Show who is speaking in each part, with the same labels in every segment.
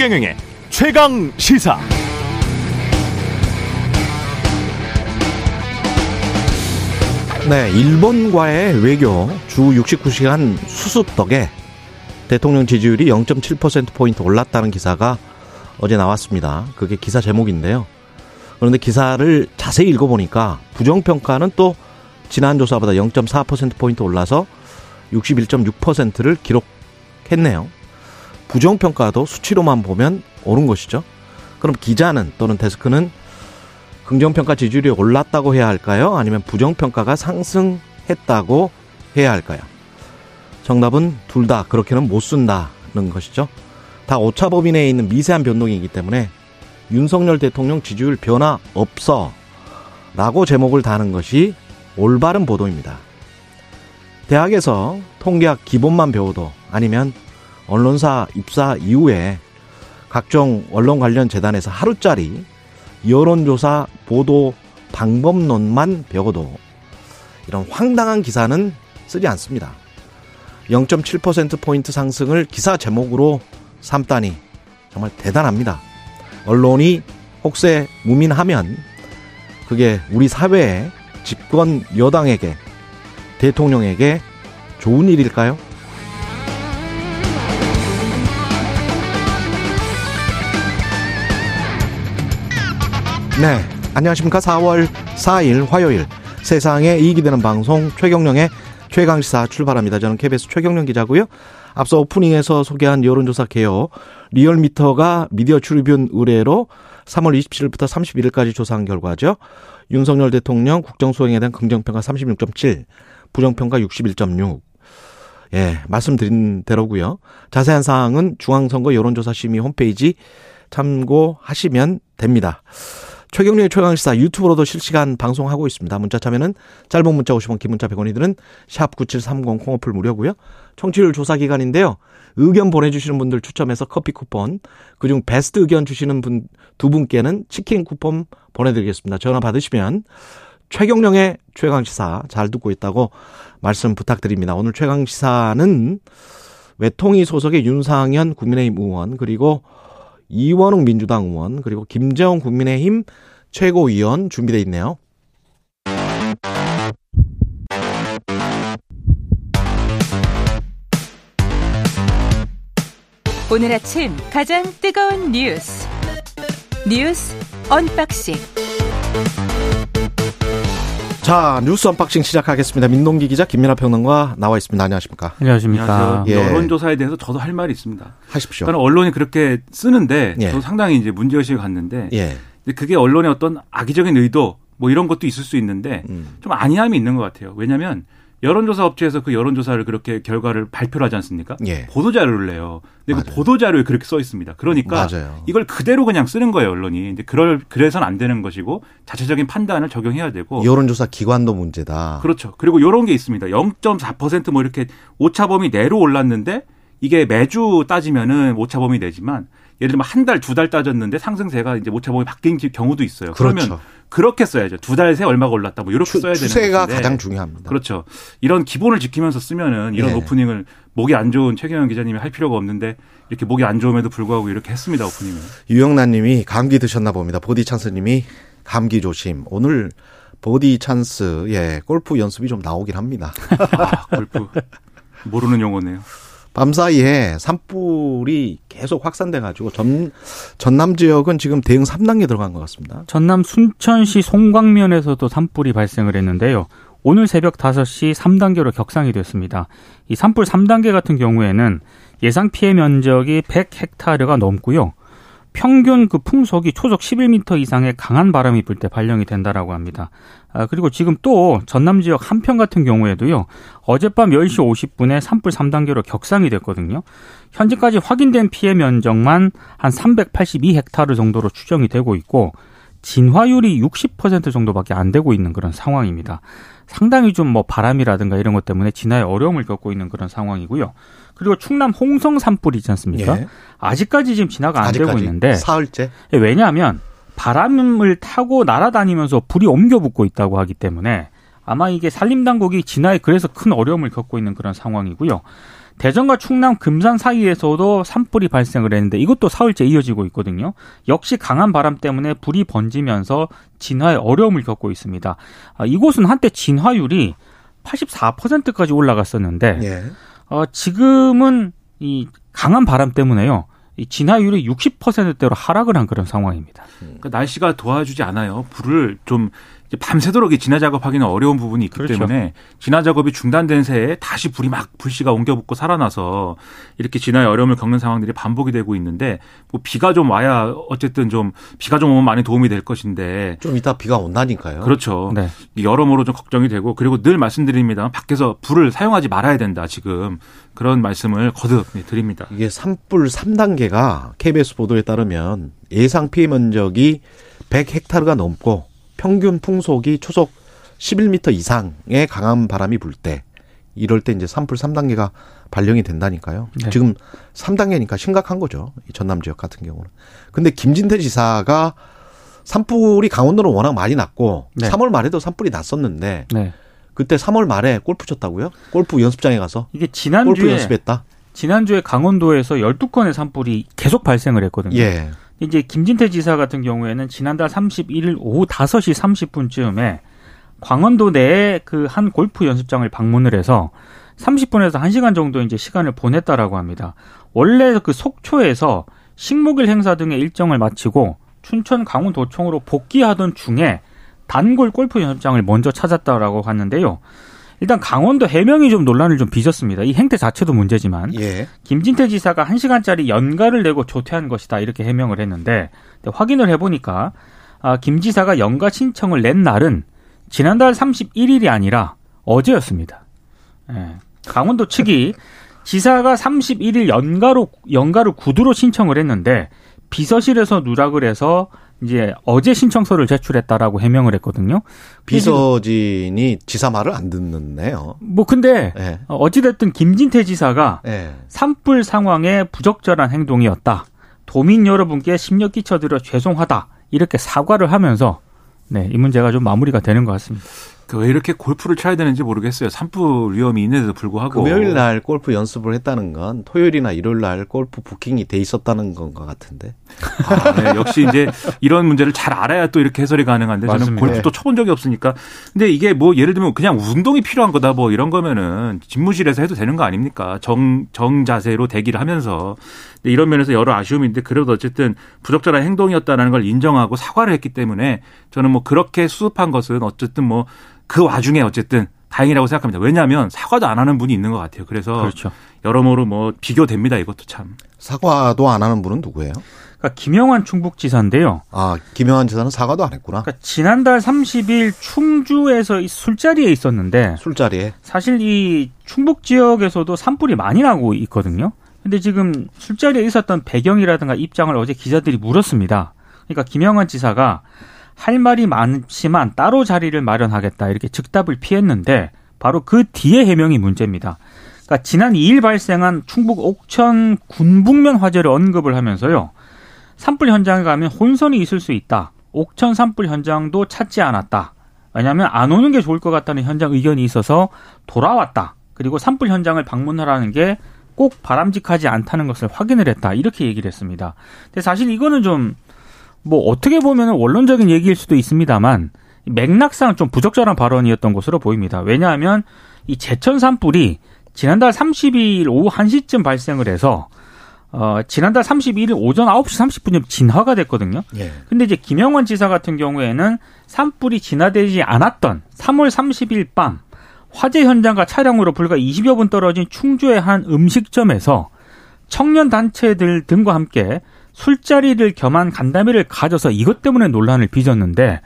Speaker 1: 최경영의 최강 시사.
Speaker 2: 네, 일본과의 외교 주 69시간 수습 덕에 대통령 지지율이 0.7%포인트 올랐다는 기사가 어제 나왔습니다. 그게 기사 제목인데요. 그런데 기사를 자세히 읽어보니까 부정평가는 또 지난 조사보다 0.4%포인트 올라서 61.6%를 기록했네요. 부정평가도 수치로만 보면 옳은 것이죠. 그럼 기자는 또는 데스크는 긍정평가 지지율이 올랐다고 해야 할까요? 아니면 부정평가가 상승했다고 해야 할까요? 정답은 둘 다 그렇게는 못 쓴다는 것이죠. 다 오차범위 내에 있는 미세한 변동이기 때문에 윤석열 대통령 지지율 변화 없어 라고 제목을 다는 것이 올바른 보도입니다. 대학에서 통계학 기본만 배워도 아니면 언론사 입사 이후에 각종 언론 관련 재단에서 하루짜리 여론조사 보도 방법론만 배워도 이런 황당한 기사는 쓰지 않습니다. 0.7%포인트 상승을 기사 제목으로 삼다니 정말 대단합니다. 언론이 혹세 무민하면 그게 우리 사회의 집권 여당에게 대통령에게 좋은 일일까요? 네. 안녕하십니까. 4월 4일 화요일 세상에 이익이 되는 방송 최경령의 최강시사 출발합니다. 저는 KBS 최경령 기자고요. 앞서 오프닝에서 소개한 여론조사 개요 리얼미터가 미디어 출입윤 의뢰로 3월 27일부터 31일까지 조사한 결과죠. 윤석열 대통령 국정수행에 대한 긍정평가 36.7, 부정평가 61.6. 예, 말씀드린 대로고요. 자세한 사항은 중앙선거 여론조사 심의 홈페이지 참고하시면 됩니다. 최경련의 최강시사 유튜브로도 실시간 방송하고 있습니다. 문자 참여는 짧은 문자 50원, 긴 문자 100원이 드는 샵 9730 콩어플 무료고요. 청취율 조사 기간인데요. 의견 보내주시는 분들 추첨해서 커피 쿠폰, 그중 베스트 의견 주시는 분 두 분께는 치킨 쿠폰 보내드리겠습니다. 전화 받으시면 최경령의 최강시사 잘 듣고 있다고 말씀 부탁드립니다. 오늘 최강시사는 외통위 소속의 윤상현 국민의힘 의원 그리고 이원웅 민주당 의원 그리고 김재원 국민의힘 최고위원 준비돼 있네요.
Speaker 3: 오늘 아침 가장 뜨거운 뉴스 뉴스 언박싱
Speaker 2: 자 뉴스 언박싱 시작하겠습니다. 민동기 기자 김민아 평론가 나와 있습니다. 안녕하십니까?
Speaker 4: 안녕하십니까?
Speaker 2: 예.
Speaker 5: 여론조사에 대해서 저도 할 말이 있습니다.
Speaker 2: 하십시오.
Speaker 5: 저는 언론이 그렇게 쓰는데
Speaker 2: 예.
Speaker 5: 저도 상당히 이제 문제 의식을 갖는데
Speaker 2: 예.
Speaker 5: 그게 언론의 어떤 악의적인 의도 뭐 이런 것도 있을 수 있는데
Speaker 2: 음.
Speaker 5: 좀 안이함이 있는 것 같아요. 왜냐하면 여론조사 업체에서 그 여론조사를 그렇게 결과를 발표를 하지 않습니까?
Speaker 2: 예.
Speaker 5: 보도자료를 내요. 근데 그
Speaker 2: 맞아요.
Speaker 5: 보도자료에 그렇게 써 있습니다. 그러니까
Speaker 2: 맞아요.
Speaker 5: 이걸 그대로 그냥 쓰는 거예요, 언론이. 근데 그럴 그래서는 안 되는 것이고 자체적인 판단을 적용해야 되고
Speaker 2: 여론조사 기관도 문제다.
Speaker 5: 그렇죠. 그리고 이런 게 있습니다. 0.4%뭐 이렇게 오차범위 내로 올랐는데 이게 매주 따지면은 오차범위 내지만 예를 들면 한 달, 두 달 따졌는데 상승세가 이제 오차범위 바뀐 경우도 있어요. 그러면
Speaker 2: 그렇죠.
Speaker 5: 그렇게 써야죠. 두 달 새 얼마가 올랐다 뭐 이렇게
Speaker 2: 추,
Speaker 5: 써야 되는
Speaker 2: 추세가. 가장 중요합니다.
Speaker 5: 그렇죠. 이런 기본을 지키면서 쓰면은 이런
Speaker 2: 예.
Speaker 5: 오프닝을 목이 안 좋은 최경영 기자님이 할 필요가 없는데 이렇게 목이 안 좋음에도 불구하고 이렇게 했습니다 오프닝을.
Speaker 2: 유영란님이 감기 드셨나 봅니다. 보디 찬스님이 감기 조심. 오늘 보디 찬스 예 골프 연습이 좀 나오긴 합니다.
Speaker 5: 아 골프 모르는 용어네요.
Speaker 2: 밤 사이에 산불이 계속 확산돼 가지고 전 전남 지역은 지금 대응 3단계 들어간 것 같습니다.
Speaker 4: 전남 순천시 송광면에서도 산불이 발생을 했는데요. 오늘 새벽 5시 3단계로 격상이 됐습니다. 이 산불 3단계 같은 경우에는 예상 피해 면적이 100헥타르가 넘고요. 평균 그 풍속이 초속 11m 이상의 강한 바람이 불 때 발령이 된다라고 합니다. 아, 그리고 지금 또 전남 지역 한평 같은 경우에도요. 어젯밤 10시 50분에 산불 3단계로 격상이 됐거든요. 현재까지 확인된 피해 면적만 한 382헥타르 정도로 추정이 되고 있고 진화율이 60% 정도밖에 안 되고 있는 그런 상황입니다. 상당히 좀 뭐 바람이라든가 이런 것 때문에 진화에 어려움을 겪고 있는 그런 상황이고요. 그리고 충남 홍성 산불이 있지 않습니까?
Speaker 2: 예.
Speaker 4: 아직까지 지금 진화가 안 되고
Speaker 2: 아직까지
Speaker 4: 있는데
Speaker 2: 사흘째.
Speaker 4: 예, 왜냐하면 바람을 타고 날아다니면서 불이 옮겨 붙고 있다고 하기 때문에 아마 이게 산림당국이 진화에 그래서 큰 어려움을 겪고 있는 그런 상황이고요. 대전과 충남 금산 사이에서도 산불이 발생을 했는데 이것도 사흘째 이어지고 있거든요. 역시 강한 바람 때문에 불이 번지면서 진화에 어려움을 겪고 있습니다. 아, 이곳은 한때 진화율이 84%까지 올라갔었는데
Speaker 2: 예.
Speaker 4: 어, 지금은 이 강한 바람 때문에요. 이 진화율이 60%대로 하락을 한 그런 상황입니다.
Speaker 5: 그러니까 날씨가 도와주지 않아요. 불을 좀 밤새도록 이 진화 작업하기는 어려운 부분이 있기
Speaker 4: 그렇죠.
Speaker 5: 때문에 진화 작업이 중단된 새에 다시 불이 막 불씨가 옮겨 붙고 살아나서 이렇게 진화의 어려움을 겪는 상황들이 반복이 되고 있는데 뭐 비가 좀 와야 어쨌든 좀 비가 좀 오면 많이 도움이 될 것인데
Speaker 2: 좀 이따 비가 온다니까요.
Speaker 5: 그렇죠.
Speaker 4: 네.
Speaker 5: 여러모로 좀 걱정이 되고 그리고 늘 말씀드립니다. 밖에서 불을 사용하지 말아야 된다. 지금 그런 말씀을 거듭 네, 드립니다.
Speaker 2: 이게 산불 3단계가 KBS 보도에 따르면 예상 피해 면적이 100헥타르가 넘고 평균 풍속이 초속 11m 이상의 강한 바람이 불 때 이럴 때 이제 산불 3단계가 발령이 된다니까요.
Speaker 4: 네.
Speaker 2: 지금 3단계니까 심각한 거죠. 이 전남 지역 같은 경우는. 근데 김진태 지사가 산불이 강원도는 워낙 많이 났고
Speaker 4: 네.
Speaker 2: 3월 말에도 산불이 났었는데
Speaker 4: 네.
Speaker 2: 그때 3월 말에 골프 쳤다고요? 골프 연습장에 가서
Speaker 4: 이게
Speaker 2: 골프
Speaker 4: 지난주에
Speaker 2: 연습했다.
Speaker 4: 지난주에 강원도에서 12건의 산불이 계속 발생을 했거든요.
Speaker 2: 예.
Speaker 4: 이제 김진태 지사 같은 경우에는 지난달 31일 오후 5시 30분쯤에 광원도 내에 그 한 골프 연습장을 방문을 해서 30분에서 1시간 정도 이제 시간을 보냈다라고 합니다. 원래 그 속초에서 식목일 행사 등의 일정을 마치고 춘천 강원도청으로 복귀하던 중에 단골 골프 연습장을 먼저 찾았다라고 하는데요. 일단 강원도 해명이 좀 논란을 좀 빚었습니다. 이 행태 자체도 문제지만
Speaker 2: 예.
Speaker 4: 김진태 지사가 1시간짜리 연가를 내고 조퇴한 것이다 이렇게 해명을 했는데 확인을 해보니까 아, 김 지사가 연가 신청을 낸 날은 지난달 31일이 아니라 어제였습니다. 예. 강원도 측이 지사가 31일 연가로 연가를 구두로 신청을 했는데 비서실에서 누락을 해서 이제 어제 신청서를 제출했다라고 해명을 했거든요.
Speaker 2: 비서진이 지사 말을 안 듣는네요.
Speaker 4: 뭐 근데
Speaker 2: 예.
Speaker 4: 어, 어찌됐든 김진태 지사가
Speaker 2: 예.
Speaker 4: 산불 상황에 부적절한 행동이었다. 도민 여러분께 심려 끼쳐드려 죄송하다. 이렇게 사과를 하면서 네, 이 문제가 좀 마무리가 되는 것 같습니다.
Speaker 5: 그왜 이렇게 골프를 쳐야 되는지 모르겠어요. 산불 위험이 있는데도 불구하고
Speaker 2: 금요일 날 골프 연습을 했다는 건 토요일이나 일요일 날 골프 부킹이 돼 있었다는 건 것 같은데.
Speaker 5: 아, 네. 역시 이제 이런 문제를 잘 알아야 또 이렇게 해설이 가능한데 저는
Speaker 4: 맞습니다.
Speaker 5: 골프도 쳐본 적이 없으니까. 근데 이게 뭐 예를 들면 그냥 운동이 필요한 거다 뭐 이런 거면은 집무실에서 해도 되는 거 아닙니까? 정, 정 자세로 대기를 하면서. 근데 이런 면에서 여러 아쉬움인데 그래도 어쨌든 부적절한 행동이었다는 걸 인정하고 사과를 했기 때문에 저는 뭐 그렇게 수습한 것은 어쨌든 뭐 그 와중에 어쨌든 다행이라고 생각합니다. 왜냐하면 사과도 안 하는 분이 있는 것 같아요. 그래서
Speaker 4: 그렇죠.
Speaker 5: 여러모로 뭐 비교됩니다. 이것도 참.
Speaker 2: 사과도 안 하는 분은 누구예요?
Speaker 4: 그러니까 김영환 충북지사인데요.
Speaker 2: 아, 김영환 지사는 사과도 안 했구나.
Speaker 4: 그러니까 지난달 30일 충주에서 이 술자리에 있었는데
Speaker 2: 술자리에.
Speaker 4: 사실 이 충북 지역에서도 산불이 많이 나고 있거든요. 근데 지금 술자리에 있었던 배경이라든가 입장을 어제 기자들이 물었습니다. 그러니까 김영환 지사가 할 말이 많지만 따로 자리를 마련하겠다 이렇게 즉답을 피했는데 바로 그 뒤에 해명이 문제입니다. 그러니까 지난 2일 발생한 충북 옥천 군북면 화재를 언급을 하면서요. 산불 현장에 가면 혼선이 있을 수 있다. 옥천 산불 현장도 찾지 않았다. 왜냐하면 안 오는 게 좋을 것 같다는 현장 의견이 있어서 돌아왔다. 그리고 산불 현장을 방문하라는 게 꼭 바람직하지 않다는 것을 확인을 했다. 이렇게 얘기를 했습니다. 근데 사실 이거는 좀 뭐 어떻게 보면 원론적인 얘기일 수도 있습니다만 맥락상 좀 부적절한 발언이었던 것으로 보입니다. 왜냐하면 이 제천 산불이 지난달 32일 오후 1시쯤 발생을 해서 어, 지난달 31일 오전 9시 30분쯤 진화가 됐거든요.
Speaker 2: 예.
Speaker 4: 근데 이제 김영환 지사 같은 경우에는 산불이 진화되지 않았던 3월 30일 밤 화재 현장과 차량으로 불과 20여 분 떨어진 충주의 한 음식점에서 청년 단체들 등과 함께 술자리를 겸한 간담회를 가져서 이것 때문에 논란을 빚었는데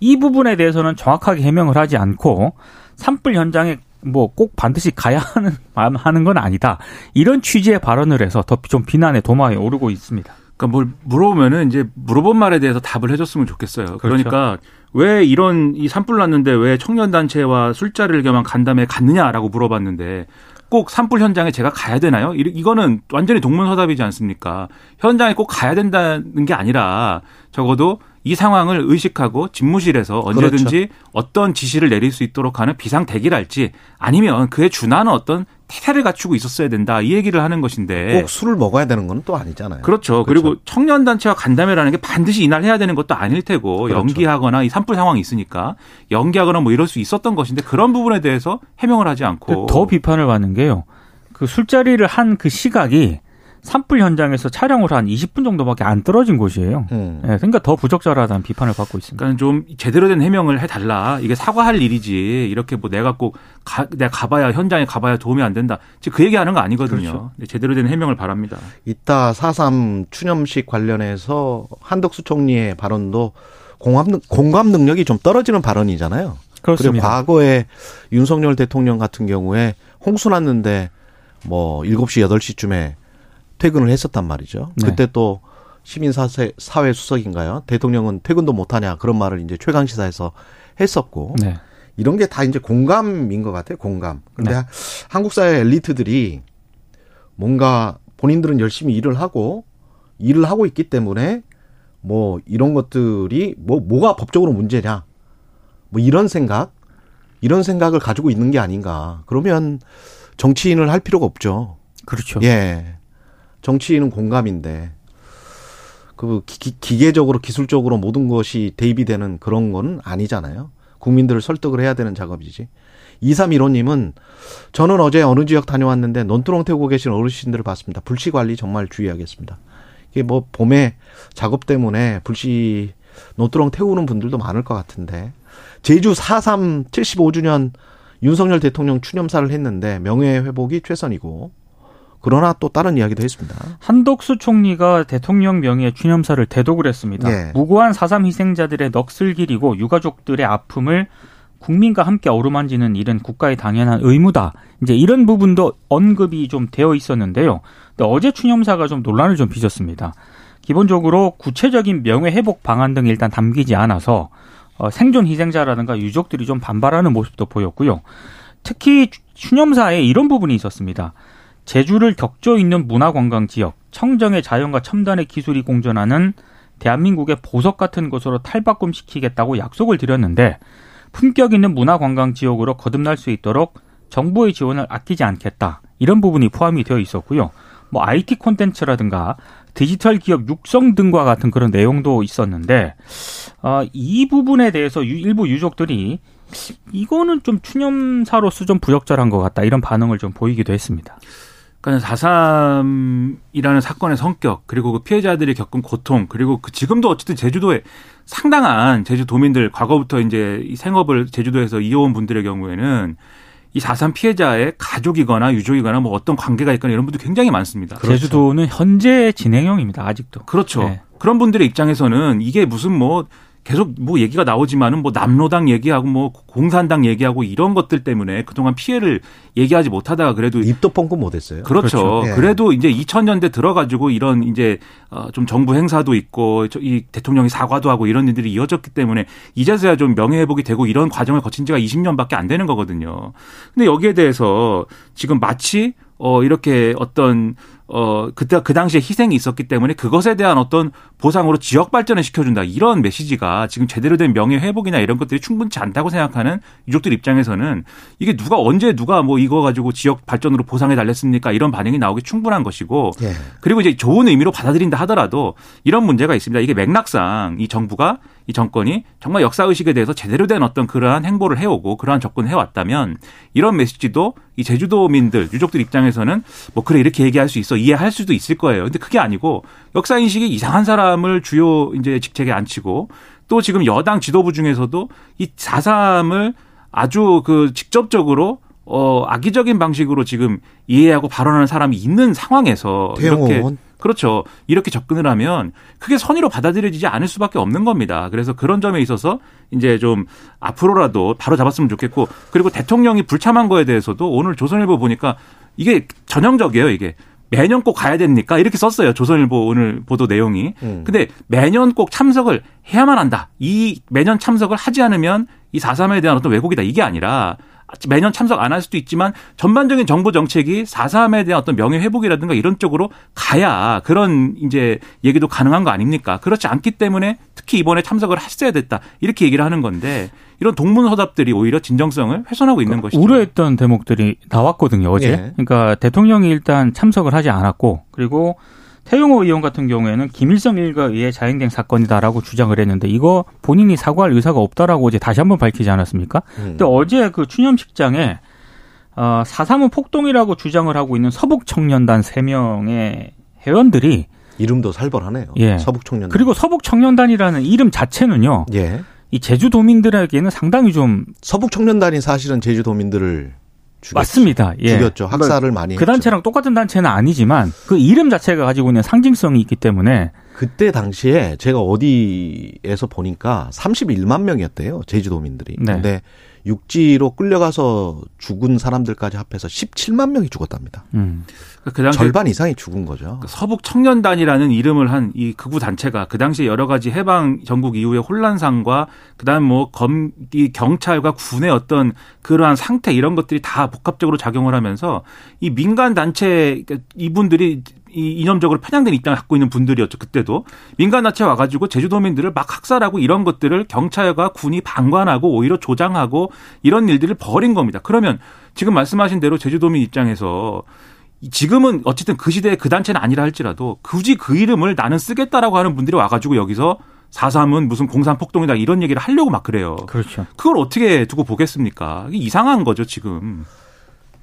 Speaker 4: 이 부분에 대해서는 정확하게 해명을 하지 않고 산불 현장에 뭐 꼭 반드시 가야 하는 하는 건 아니다. 이런 취지의 발언을 해서 더 좀 비난의 도마에 오르고 있습니다.
Speaker 5: 그러니까 뭘 물어보면은 이제 물어본 말에 대해서 답을 해줬으면 좋겠어요. 그러니까 왜 이런 이 산불 났는데 왜 청년 단체와 술자리를 겸한 간담회 갔느냐라고 물어봤는데 꼭 산불 현장에 제가 가야 되나요? 이- 이거는 완전히 동문서답이지 않습니까? 현장에 꼭 가야 된다는 게 아니라 적어도 이 상황을 의식하고 집무실에서 언제든지
Speaker 2: 그렇죠.
Speaker 5: 어떤 지시를 내릴 수 있도록 하는 비상 대기랄지 아니면 그에 준하는 어떤 태세를 갖추고 있었어야 된다 이 얘기를 하는 것인데
Speaker 2: 꼭 술을 먹어야 되는 건 또 아니잖아요.
Speaker 5: 네. 그렇죠. 그리고 청년 단체와 간담회라는 게 반드시 이날 해야 되는 것도 아닐 테고
Speaker 2: 그렇죠.
Speaker 5: 연기하거나 이 산불 상황이 있으니까 연기하거나 뭐 이럴 수 있었던 것인데 그런 부분에 대해서 해명을 하지 않고
Speaker 4: 더 비판을 받는 게요. 그 술자리를 한 그 시각이 산불 현장에서 촬영을 한 20분 정도밖에 안 떨어진 곳이에요.
Speaker 2: 음.
Speaker 4: 예, 그러니까 더 부적절하다는 비판을 받고 있습니다.
Speaker 5: 그러니까 좀 제대로 된 해명을 해달라. 이게 사과할 일이지. 이렇게 뭐 내가 꼭 가, 내가 가봐야 현장에 가봐야 도움이 안 된다. 지금 그 얘기하는 거 아니거든요.
Speaker 4: 그렇죠.
Speaker 5: 네, 제대로 된 해명을 바랍니다.
Speaker 2: 이따 4.3 추념식 관련해서 한덕수 총리의 발언도 공감, 공감 능력이 좀 떨어지는 발언이잖아요. 그리고
Speaker 4: 그렇습니다.
Speaker 2: 과거에 윤석열 대통령 같은 경우에 홍수 났는데 뭐 7시, 8시쯤에 퇴근을 했었단 말이죠.
Speaker 4: 네.
Speaker 2: 그때 또 시민사회 사회 수석인가요? 대통령은 퇴근도 못하냐 그런 말을 이제 최강시사에서 했었고
Speaker 4: 네.
Speaker 2: 이런 게 다 이제 공감인 것 같아요. 공감. 근데
Speaker 4: 네.
Speaker 2: 한국 사회 엘리트들이 뭔가 본인들은 열심히 일을 하고 일을 하고 있기 때문에 뭐 이런 것들이 뭐 뭐가 법적으로 문제냐 뭐 이런 생각 이런 생각을 가지고 있는 게 아닌가. 그러면 정치인을 할 필요가 없죠.
Speaker 4: 그렇죠.
Speaker 2: 예. 정치인은 공감인데 그 기, 기계적으로 기술적으로 모든 것이 대입이 되는 그런 건 아니잖아요. 국민들을 설득을 해야 되는 작업이지. 2315님은 저는 어제 어느 지역 다녀왔는데 논두렁 태우고 계신 어르신들을 봤습니다. 불씨 관리 정말 주의하겠습니다. 이게 뭐 봄에 작업 때문에 불씨 논두렁 태우는 분들도 많을 것 같은데 제주 4.3 75주년 윤석열 대통령 추념사를 했는데 명예 회복이 최선이고 그러나 또 다른 이야기도 했습니다.
Speaker 4: 한덕수 총리가 대통령 명의의 추념사를 대독을 했습니다.
Speaker 2: 예.
Speaker 4: 무고한 4.3 희생자들의 넋을 기리고 유가족들의 아픔을 국민과 함께 어루만지는 일은 국가의 당연한 의무다. 이제 이런 부분도 언급이 좀 되어 있었는데요. 근데 어제 추념사가 좀 논란을 좀 빚었습니다. 기본적으로 구체적인 명예 회복 방안 등이 일단 담기지 않아서 어, 생존 희생자라든가 유족들이 좀 반발하는 모습도 보였고요. 특히 추념사에 이런 부분이 있었습니다. 제주를 격조 있는 문화관광 지역, 청정의 자연과 첨단의 기술이 공존하는 대한민국의 보석 같은 곳으로 탈바꿈시키겠다고 약속을 드렸는데 품격 있는 문화관광 지역으로 거듭날 수 있도록 정부의 지원을 아끼지 않겠다. 이런 부분이 포함이 되어 있었고요. 뭐 IT 콘텐츠라든가 디지털 기업 육성 등과 같은 그런 내용도 있었는데 어, 이 부분에 대해서 유- 일부 유족들이 이거는 좀 추념사로서 좀 부적절한 것 같다 이런 반응을 좀 보이기도 했습니다.
Speaker 5: 그러니까 4.3이라는 사건의 성격, 그리고 그 피해자들이 겪은 고통, 그리고 그 지금도 어쨌든 제주도에 상당한 제주도민들, 과거부터 이제 이 생업을 제주도에서 이어온 분들의 경우에는 이4.3 피해자의 가족이거나 유족이거나 뭐 어떤 관계가 있거나 이런 분들 굉장히 많습니다.
Speaker 4: 제주도는 현재 진행형입니다. 아직도.
Speaker 5: 그렇죠.
Speaker 4: 네.
Speaker 5: 그런 분들의 입장에서는 이게 무슨 뭐 계속 뭐 얘기가 나오지만은 뭐 남로당 얘기하고 뭐 공산당 얘기하고 이런 것들 때문에 그동안 피해를 얘기하지 못하다가 그래도
Speaker 2: 입도 뻥긋 못했어요.
Speaker 5: 그렇죠.
Speaker 2: 그렇죠. 예.
Speaker 5: 그래도 이제 2000년대 들어가지고 이런 이제 어좀 정부 행사도 있고 저이 대통령이 사과도 하고 이런 일들이 이어졌기 때문에 이제서야 좀 명예 회복이 되고 이런 과정을 거친 지가 20년밖에 안 되는 거거든요. 근데 여기에 대해서 지금 마치 어 이렇게 어떤 어 그때 그 당시에 희생이 있었기 때문에 그것에 대한 어떤 보상으로 지역 발전을 시켜준다 이런 메시지가 지금 제대로 된 명예 회복이나 이런 것들이 충분치 않다고 생각하는 유족들 입장에서는 이게 누가 언제 누가 뭐 이거 가지고 지역 발전으로 보상해 달랬습니까 이런 반응이 나오기 충분한 것이고
Speaker 2: 예.
Speaker 5: 그리고 이제 좋은 의미로 받아들인다 하더라도 이런 문제가 있습니다. 이게 맥락상 이 정부가 이 정권이 정말 역사 의식에 대해서 제대로 된 어떤 그러한 행보를 해오고 그러한 접근을 해왔다면 이런 메시지도 이 제주도민들 유족들 입장에서는 뭐 그래 이렇게 얘기할 수 있어 이해할 수도 있을 거예요. 근데 그게 아니고 역사 인식이 이상한 사람을 주요 이제 직책에 앉히고 또 지금 여당 지도부 중에서도 이 4.3을 아주 그 직접적으로 어 악의적인 방식으로 지금 이해하고 발언하는 사람이 있는 상황에서 이렇게
Speaker 2: 태영호는
Speaker 5: 그렇죠. 이렇게 접근을 하면 크게 선의로 받아들여지지 않을 수밖에 없는 겁니다. 그래서 그런 점에 있어서 이제 좀 앞으로라도 바로 잡았으면 좋겠고 그리고 대통령이 불참한 거에 대해서도 오늘 조선일보 보니까 이게 전형적이에요, 이게. 매년 꼭 가야 됩니까? 이렇게 썼어요. 조선일보 오늘 보도 내용이.
Speaker 2: 음.
Speaker 5: 근데 매년 꼭 참석을 해야만 한다. 이 매년 참석을 하지 않으면 이 4.3에 대한 어떤 왜곡이다. 이게 아니라 매년 참석 안 할 수도 있지만 전반적인 정부 정책이 4.3에 대한 어떤 명예 회복이라든가 이런 쪽으로 가야 그런 이제 얘기도 가능한 거 아닙니까? 그렇지 않기 때문에 특히 이번에 참석을 했어야 됐다. 이렇게 얘기를 하는 건데 이런 동문서답들이 오히려 진정성을 훼손하고 있는
Speaker 4: 그러니까
Speaker 5: 것이죠.
Speaker 4: 우려했던 대목들이 나왔거든요, 어제.
Speaker 2: 예.
Speaker 4: 그러니까 대통령이 일단 참석을 하지 않았고 그리고 태용호 의원 같은 경우에는 김일성 일가에 의해 자행된 사건이다라고 주장을 했는데 이거 본인이 사과할 의사가 없다라고 어제 다시 한번 밝히지 않았습니까?
Speaker 2: 음.
Speaker 4: 근데 어제 그 추념식장에 어, 4.3은 폭동이라고 주장을 하고 있는 서북청년단 3명의 회원들이
Speaker 2: 이름도 살벌하네요.
Speaker 4: 예.
Speaker 2: 서북청년.
Speaker 4: 그리고 서북청년단이라는 이름 자체는요.
Speaker 2: 예.
Speaker 4: 이 제주도민들에게는 상당히 좀
Speaker 2: 서북청년단이 사실은 제주도민들을 죽였,
Speaker 4: 맞습니다. 예.
Speaker 2: 죽였죠. 학살을 많이
Speaker 4: 그
Speaker 2: 했죠.
Speaker 4: 단체랑 똑같은 단체는 아니지만 그 이름 자체가 가지고 있는 상징성이 있기 때문에
Speaker 2: 그때 당시에 제가 어디에서 보니까 31만 명이었대요. 제주도민들이.
Speaker 4: 네.
Speaker 2: 근데 육지로 끌려가서 죽은 사람들까지 합해서 17만 명이 죽었답니다.
Speaker 4: 음.
Speaker 5: 그 당시
Speaker 2: 절반 이상이 죽은 거죠.
Speaker 5: 그 서북 청년단이라는 이름을 한 이 극우 단체가 그 당시에 여러 가지 해방 전국 이후의 혼란상과 그다음 뭐 검 이 경찰과 군의 어떤 그러한 상태 이런 것들이 다 복합적으로 작용을 하면서 이 민간 단체 그러니까 이분들이 이 이념적으로 편향된 입장을 갖고 있는 분들이었죠 그때도 민간 단체 와가지고 제주도민들을 막 학살하고 이런 것들을 경찰과 군이 방관하고 오히려 조장하고 이런 일들을 벌인 겁니다. 그러면 지금 말씀하신 대로 제주도민 입장에서 지금은 어쨌든 그 시대에 그 단체는 아니라 할지라도 굳이 그 이름을 나는 쓰겠다라고 하는 분들이 와가지고 여기서 4.3은 무슨 공산 폭동이다 이런 얘기를 하려고 막 그래요.
Speaker 4: 그렇죠.
Speaker 5: 그걸 어떻게 두고 보겠습니까? 이상한 거죠, 지금.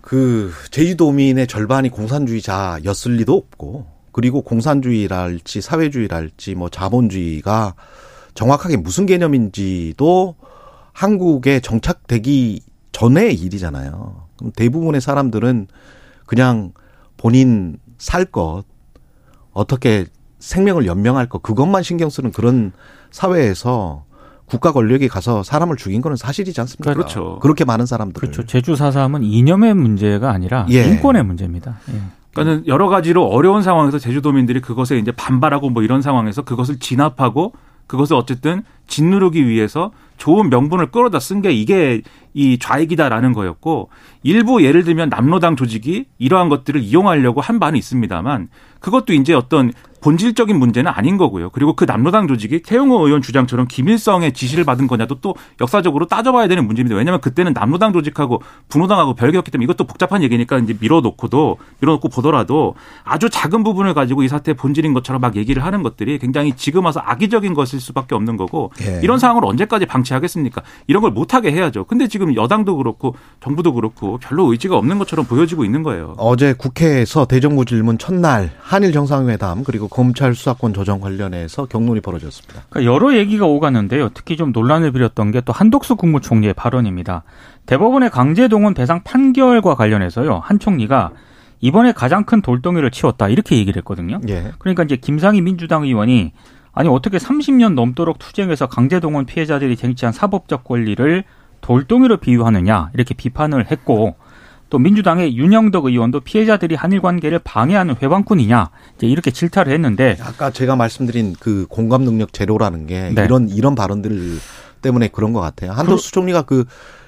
Speaker 2: 그 제주도민의 절반이 공산주의자였을 리도 없고 그리고 공산주의랄지 사회주의랄지 뭐 자본주의가 정확하게 무슨 개념인지도 한국에 정착되기 전의 일이잖아요. 그럼 대부분의 사람들은 그냥 본인 살 것, 어떻게 생명을 연명할 것, 그것만 신경 쓰는 그런 사회에서 국가 권력이 가서 사람을 죽인 거는 사실이지 않습니까?
Speaker 5: 그렇죠.
Speaker 2: 그렇게 많은 사람들.
Speaker 4: 그렇죠. 제주 4.3은 이념의 문제가 아니라
Speaker 2: 예.
Speaker 4: 인권의 문제입니다. 예.
Speaker 5: 그러니까는 여러 가지로 어려운 상황에서 제주도민들이 그것에 이제 반발하고 뭐 이런 상황에서 그것을 진압하고 그것을 어쨌든 짓누르기 위해서 좋은 명분을 끌어다 쓴 게 이게 이 좌익이다라는 거였고 일부 예를 들면 남로당 조직이 이러한 것들을 이용하려고 한 바는 있습니다만 그것도 이제 어떤 본질적인 문제는 아닌 거고요. 그리고 그 남로당 조직이 태용호 의원 주장처럼 김일성의 지시를 받은 거냐도 또 역사적으로 따져봐야 되는 문제입니다. 왜냐하면 그때는 남로당 조직하고 분호당하고 별개였기 때문에 이것도 복잡한 얘기니까 이제 밀어놓고도 밀어놓고 보더라도 아주 작은 부분을 가지고 이 사태의 본질인 것처럼 막 얘기를 하는 것들이 굉장히 지금 와서 악의적인 것일 수밖에 없는 거고
Speaker 2: 예.
Speaker 5: 이런 상황을 언제까지 방치하겠습니까? 이런 걸 못하게 해야죠. 근데 지금 여당도 그렇고 정부도 그렇고 별로 의지가 없는 것처럼 보여지고 있는 거예요.
Speaker 2: 어제 국회에서 대정부 질문 첫날 한일 정상회담 그리고 검찰 수사권 조정 관련해서 경론이 벌어졌습니다.
Speaker 4: 그러니까 여러 얘기가 오가는데요. 특히 좀 논란을 빌었던 게 또 한덕수 국무총리의 발언입니다. 대법원의 강제동원 배상 판결과 관련해서요. 한 총리가 이번에 가장 큰 돌덩이를 치웠다 이렇게 얘기를 했거든요.
Speaker 2: 예.
Speaker 4: 그러니까 이제 김상희 민주당 의원이 아니 어떻게 30년 넘도록 투쟁해서 강제동원 피해자들이 쟁취한 사법적 권리를 돌덩이로 비유하느냐 이렇게 비판을 했고 또 민주당의 윤영덕 의원도 피해자들이 한일 관계를 방해하는 회방꾼이냐 이제 이렇게 질타를 했는데
Speaker 2: 아까 제가 말씀드린 그 공감 능력 제로라는 게
Speaker 4: 네.
Speaker 2: 이런 이런 발언들 때문에 그런 것 같아요. 한덕수 총리가 그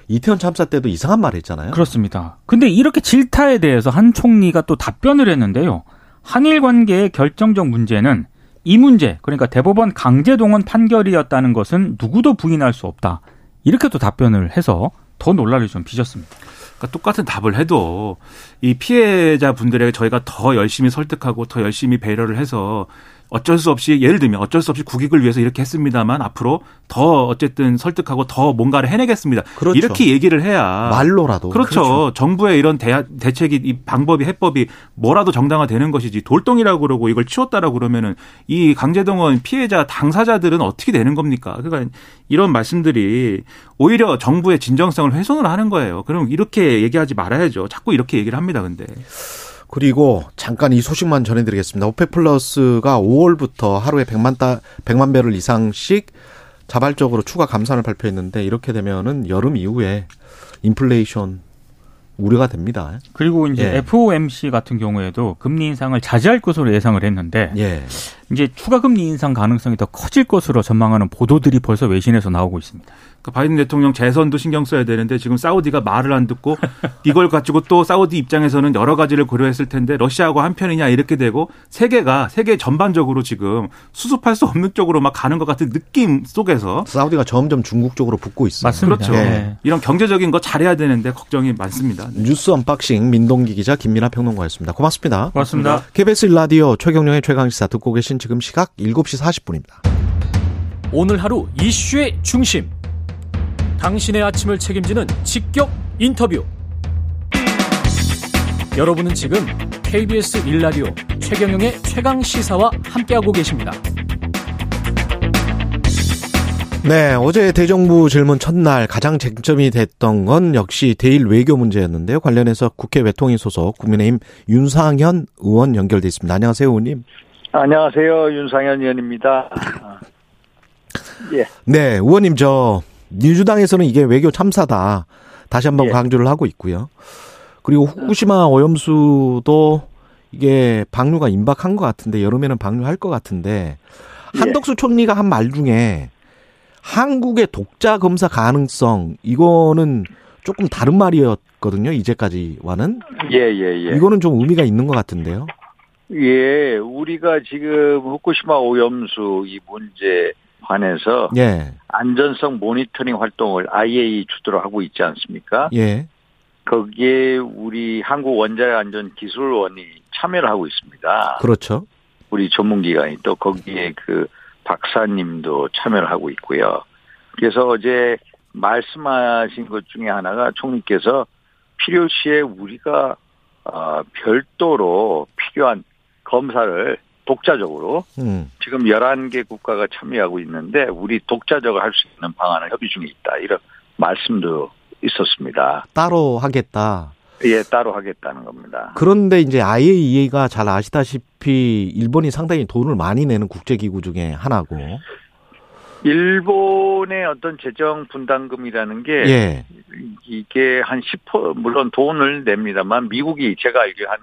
Speaker 2: 이태원 참사 때도 이상한 말 했잖아요.
Speaker 4: 그렇습니다. 근데 이렇게 질타에 대해서 한 총리가 또 답변을 했는데요. 한일 관계의 결정적 문제는 이 문제, 그러니까 대법원 강제 동원 판결이었다는 것은 누구도 부인할 수 없다. 이렇게 또 답변을 해서 더 논란을 좀 빚었습니다.
Speaker 5: 그러니까 똑같은 답을 해도 이 피해자 분들에게 저희가 더 열심히 설득하고 더 열심히 배려를 해서 어쩔 수 없이 예를 들면 어쩔 수 없이 국익을 위해서 이렇게 했습니다만 앞으로 더 어쨌든 설득하고 더 뭔가를 해내겠습니다.
Speaker 2: 그렇죠.
Speaker 5: 이렇게 얘기를 해야
Speaker 2: 말로라도
Speaker 5: 그렇죠. 정부의 이런 대, 대책이 이 방법이 해법이 뭐라도 정당화되는 것이지 돌덩이라고 그러고 이걸 치웠다라고 그러면은 이 강제동원 피해자 당사자들은 어떻게 되는 겁니까? 그러니까 이런 말씀들이 오히려 정부의 진정성을 훼손을 하는 거예요. 그럼 이렇게 얘기하지 말아야죠. 자꾸 이렇게 얘기를 합니다. 근데
Speaker 2: 그리고 잠깐 이 소식만 전해드리겠습니다. 오페 플러스가 5월부터 하루에 100만 달 100만 배럴 이상씩 자발적으로 추가 감산을 발표했는데 이렇게 되면은 여름 이후에 인플레이션 우려가 됩니다.
Speaker 4: 그리고 이제
Speaker 2: 예.
Speaker 4: FOMC 같은 경우에도 금리 인상을 자제할 것으로 예상을 했는데
Speaker 2: 예.
Speaker 4: 이제 추가 금리 인상 가능성이 더 커질 것으로 전망하는 보도들이 벌써 외신에서 나오고 있습니다.
Speaker 5: 그 바이든 대통령 재선도 신경 써야 되는데 지금 사우디가 말을 안 듣고 이걸 가지고 또 사우디 입장에서는 여러 가지를 고려했을 텐데 러시아하고 한편이냐 이렇게 되고 세계가 세계 전반적으로 지금 수습할 수 없는 쪽으로 막 가는 것 같은 느낌 속에서
Speaker 2: 사우디가 점점 중국 쪽으로 붙고 있어요.
Speaker 4: 맞습니다.
Speaker 5: 그렇죠.
Speaker 4: 네.
Speaker 5: 이런 경제적인 거 잘해야 되는데 걱정이 많습니다.
Speaker 2: 뉴스 언박싱 민동기 기자 김민아 평론가였습니다. 고맙습니다.
Speaker 4: 고맙습니다.
Speaker 2: KBS 라디오 최경영의 최강시사 듣고 계신 지금 시각 7시 40분입니다.
Speaker 6: 오늘 하루 이슈의 중심. 당신의 아침을 책임지는 직격 인터뷰. 여러분은 지금 KBS 일라디오 최경영의 최강 시사와 함께하고 계십니다.
Speaker 2: 네, 어제 대정부 질문 첫날 가장 쟁점이 됐던 건 역시 대일 외교 문제였는데요. 관련해서 국회 외통위 소속 국민의힘 윤상현 의원 연결돼 있습니다. 안녕하세요, 의원님.
Speaker 7: 안녕하세요. 윤상현 의원입니다. 예.
Speaker 2: 네, 의원님 저 민주당에서는 이게 외교 참사다. 다시 한번
Speaker 7: 예.
Speaker 2: 강조를 하고 있고요. 그리고 후쿠시마 오염수도 이게 방류가 임박한 것 같은데 여름에는 방류할 것 같은데
Speaker 7: 예.
Speaker 2: 한덕수 총리가 한 말 중에 한국의 독자 검사 가능성 이거는 조금 다른 말이었거든요. 이제까지와는
Speaker 7: 예, 예, 예.
Speaker 2: 이거는 좀 의미가 있는 것 같은데요.
Speaker 7: 예, 우리가 지금 후쿠시마 오염수 이 문제 관해서
Speaker 2: 예,
Speaker 7: 안전성 모니터링 활동을 IAEA 주도로 하고 있지 않습니까?
Speaker 2: 예,
Speaker 7: 거기에 우리 한국 원자력 안전 기술원이 참여를 하고 있습니다.
Speaker 2: 그렇죠.
Speaker 7: 우리 전문기관이 또 거기에 그 박사님도 참여를 하고 있고요. 그래서 어제 말씀하신 것 중에 하나가 총리께서 필요시에 우리가 어, 별도로 필요한 검사를 독자적으로
Speaker 2: 음,
Speaker 7: 지금 11개 국가가 참여하고 있는데 우리 독자적으로 할 수 있는 방안을 협의 중에 있다. 이런 말씀도 있었습니다.
Speaker 2: 따로 하겠다.
Speaker 7: 예, 따로 하겠다는 겁니다.
Speaker 2: 그런데 이제 IAEA가 잘 아시다시피 일본이 상당히 돈을 많이 내는 국제기구 중에 하나고.
Speaker 7: 일본의 어떤 재정 분담금이라는 게
Speaker 2: 예.
Speaker 7: 이게 한 10% 물론 돈을 냅니다만 미국이 제가 알기로 한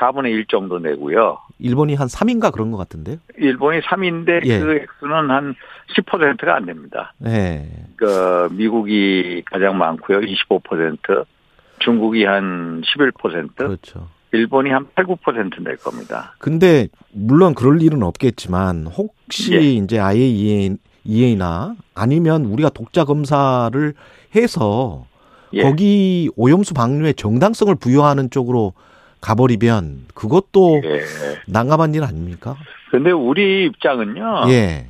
Speaker 7: 4분의 1 정도 내고요.
Speaker 2: 일본이 한 3인가 그런 것 같은데요.
Speaker 7: 일본이 3인데
Speaker 2: 예.
Speaker 7: 그 액수는 한 10%가 안 됩니다.
Speaker 2: 예.
Speaker 7: 그 미국이 가장 많고요. 25%, 중국이 한 11%,
Speaker 2: 그렇죠.
Speaker 7: 일본이 한 8, 9%낼 겁니다.
Speaker 2: 근데 물론 그럴 일은 없겠지만 혹시
Speaker 7: 예.
Speaker 2: 이제 IAEA나 아니면 우리가 독자 검사를 해서
Speaker 7: 예.
Speaker 2: 거기 오염수 방류의 정당성을 부여하는 쪽으로 가버리면 그것도
Speaker 7: 예.
Speaker 2: 난감한 일 아닙니까?
Speaker 7: 근데 우리 입장은요.
Speaker 2: 예.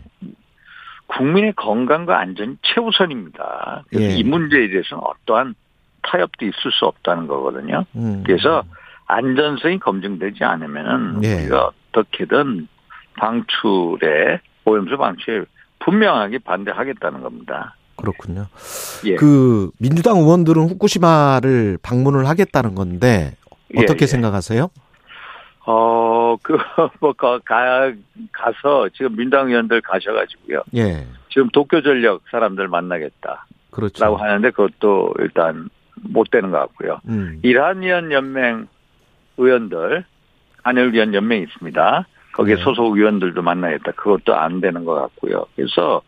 Speaker 7: 국민의 건강과 안전이 최우선입니다.
Speaker 2: 예.
Speaker 7: 이 문제에 대해서는 어떠한 타협도 있을 수 없다는 거거든요.
Speaker 2: 음.
Speaker 7: 그래서 안전성이 검증되지 않으면은
Speaker 2: 예.
Speaker 7: 우리가 어떻게든 방출에 오염수 방출에 분명하게 반대하겠다는 겁니다.
Speaker 2: 그렇군요.
Speaker 7: 예.
Speaker 2: 그 민주당 의원들은 후쿠시마를 방문을 하겠다는 건데 어떻게
Speaker 7: 예, 예.
Speaker 2: 생각하세요?
Speaker 7: 어, 그, 뭐, 가, 가, 가서 지금 민당 의원들 가셔가지고요.
Speaker 2: 예.
Speaker 7: 지금 도쿄 전력 사람들 만나겠다.
Speaker 2: 그렇죠.
Speaker 7: 라고 하는데 그것도 일단 못 되는 것 같고요.
Speaker 2: 음.
Speaker 7: 이란위원 연맹 의원들, 한일위원 연맹이 있습니다. 거기에
Speaker 2: 네.
Speaker 7: 소속 의원들도 만나겠다. 그것도 안 되는 것 같고요. 그래서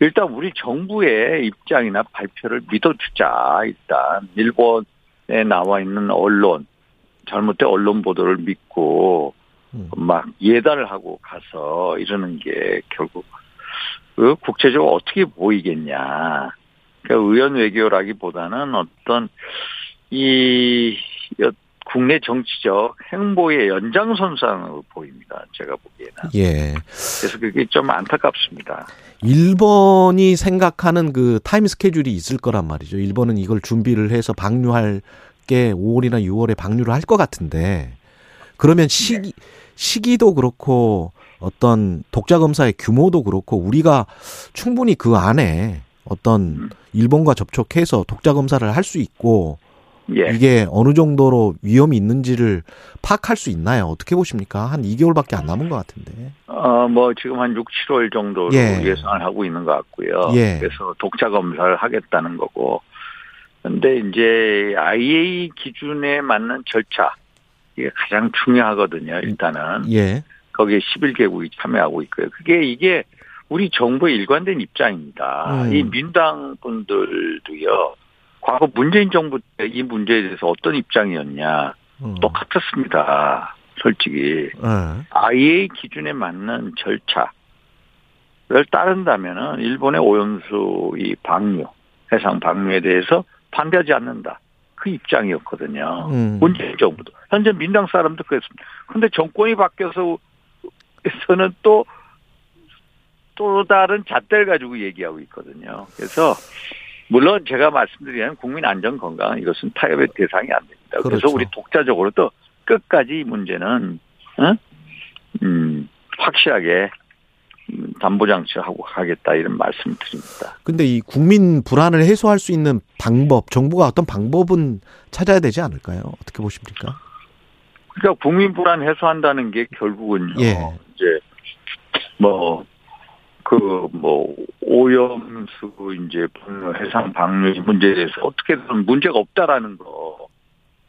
Speaker 7: 일단 우리 정부의 입장이나 발표를 믿어주자. 일단 일본에 나와 있는 언론, 잘못된 언론 보도를 믿고
Speaker 2: 음.
Speaker 7: 막 예단을 하고 가서 이러는 게 결국 그 국제적으로 어떻게 보이겠냐. 그러니까 의원 외교라기보다는 어떤 이 여- 국내 정치적 행보의 연장선상으로 보입니다. 제가 보기에는.
Speaker 2: 예.
Speaker 7: 그래서 그게 좀 안타깝습니다.
Speaker 2: 일본이 생각하는 그 타임 스케줄이 있을 거란 말이죠. 일본은 이걸 준비를 해서 방류할 게 5월이나 6월에 방류를 할 것 같은데 그러면 시기 시기도 그렇고 어떤 독자 검사의 규모도 그렇고 우리가 충분히 그 안에 어떤 일본과 접촉해서 독자 검사를 할 수 있고
Speaker 7: 예.
Speaker 2: 이게 어느 정도로 위험이 있는지를 파악할 수 있나요? 어떻게 보십니까? 한 2개월밖에 안 남은 것 같은데.
Speaker 7: 어, 뭐, 지금 한 6, 7월 정도로
Speaker 2: 예.
Speaker 7: 예상을 하고 있는 것 같고요.
Speaker 2: 예.
Speaker 7: 그래서 독자 검사를 하겠다는 거고. 근데 이제 IA 기준에 맞는 절차, 이게 가장 중요하거든요, 일단은.
Speaker 2: 예.
Speaker 7: 거기에 11개국이 참여하고 있고요. 그게 이게 우리 정부의 일관된 입장입니다.
Speaker 2: 음.
Speaker 7: 이 민당 분들도요. 과거 문재인 정부 때 이 문제에 대해서 어떤 입장이었냐
Speaker 2: 음.
Speaker 7: 똑같았습니다. 솔직히
Speaker 2: 예.
Speaker 7: IA 기준에 맞는 절차를 따른다면은 일본의 오염수 이 방류 해상 방류에 대해서 반대하지 않는다. 그 입장이었거든요.
Speaker 2: 음.
Speaker 7: 문재인 정부도 현재 민당 사람도 그랬습니다. 근데 정권이 바뀌어서 에서는 또 또 다른 잣대를 가지고 얘기하고 있거든요. 그래서 물론 제가 말씀드리는 국민 안전 건강 이것은 타협의 대상이 안 됩니다. 그래서
Speaker 2: 그렇죠.
Speaker 7: 우리 독자적으로도 끝까지 이 문제는 어? 음, 확실하게 음, 담보 장치하고 가겠다 이런 말씀을 드립니다.
Speaker 2: 근데 이 국민 불안을 해소할 수 있는 방법, 정부가 어떤 방법은 찾아야 되지 않을까요? 어떻게 보십니까?
Speaker 7: 그러니까 국민 불안 해소한다는 게 결국은요.
Speaker 2: 예.
Speaker 7: 이제 뭐 그뭐 오염수 이제 해상 방류 이 문제에 대해서 어떻게든 문제가 없다라는 거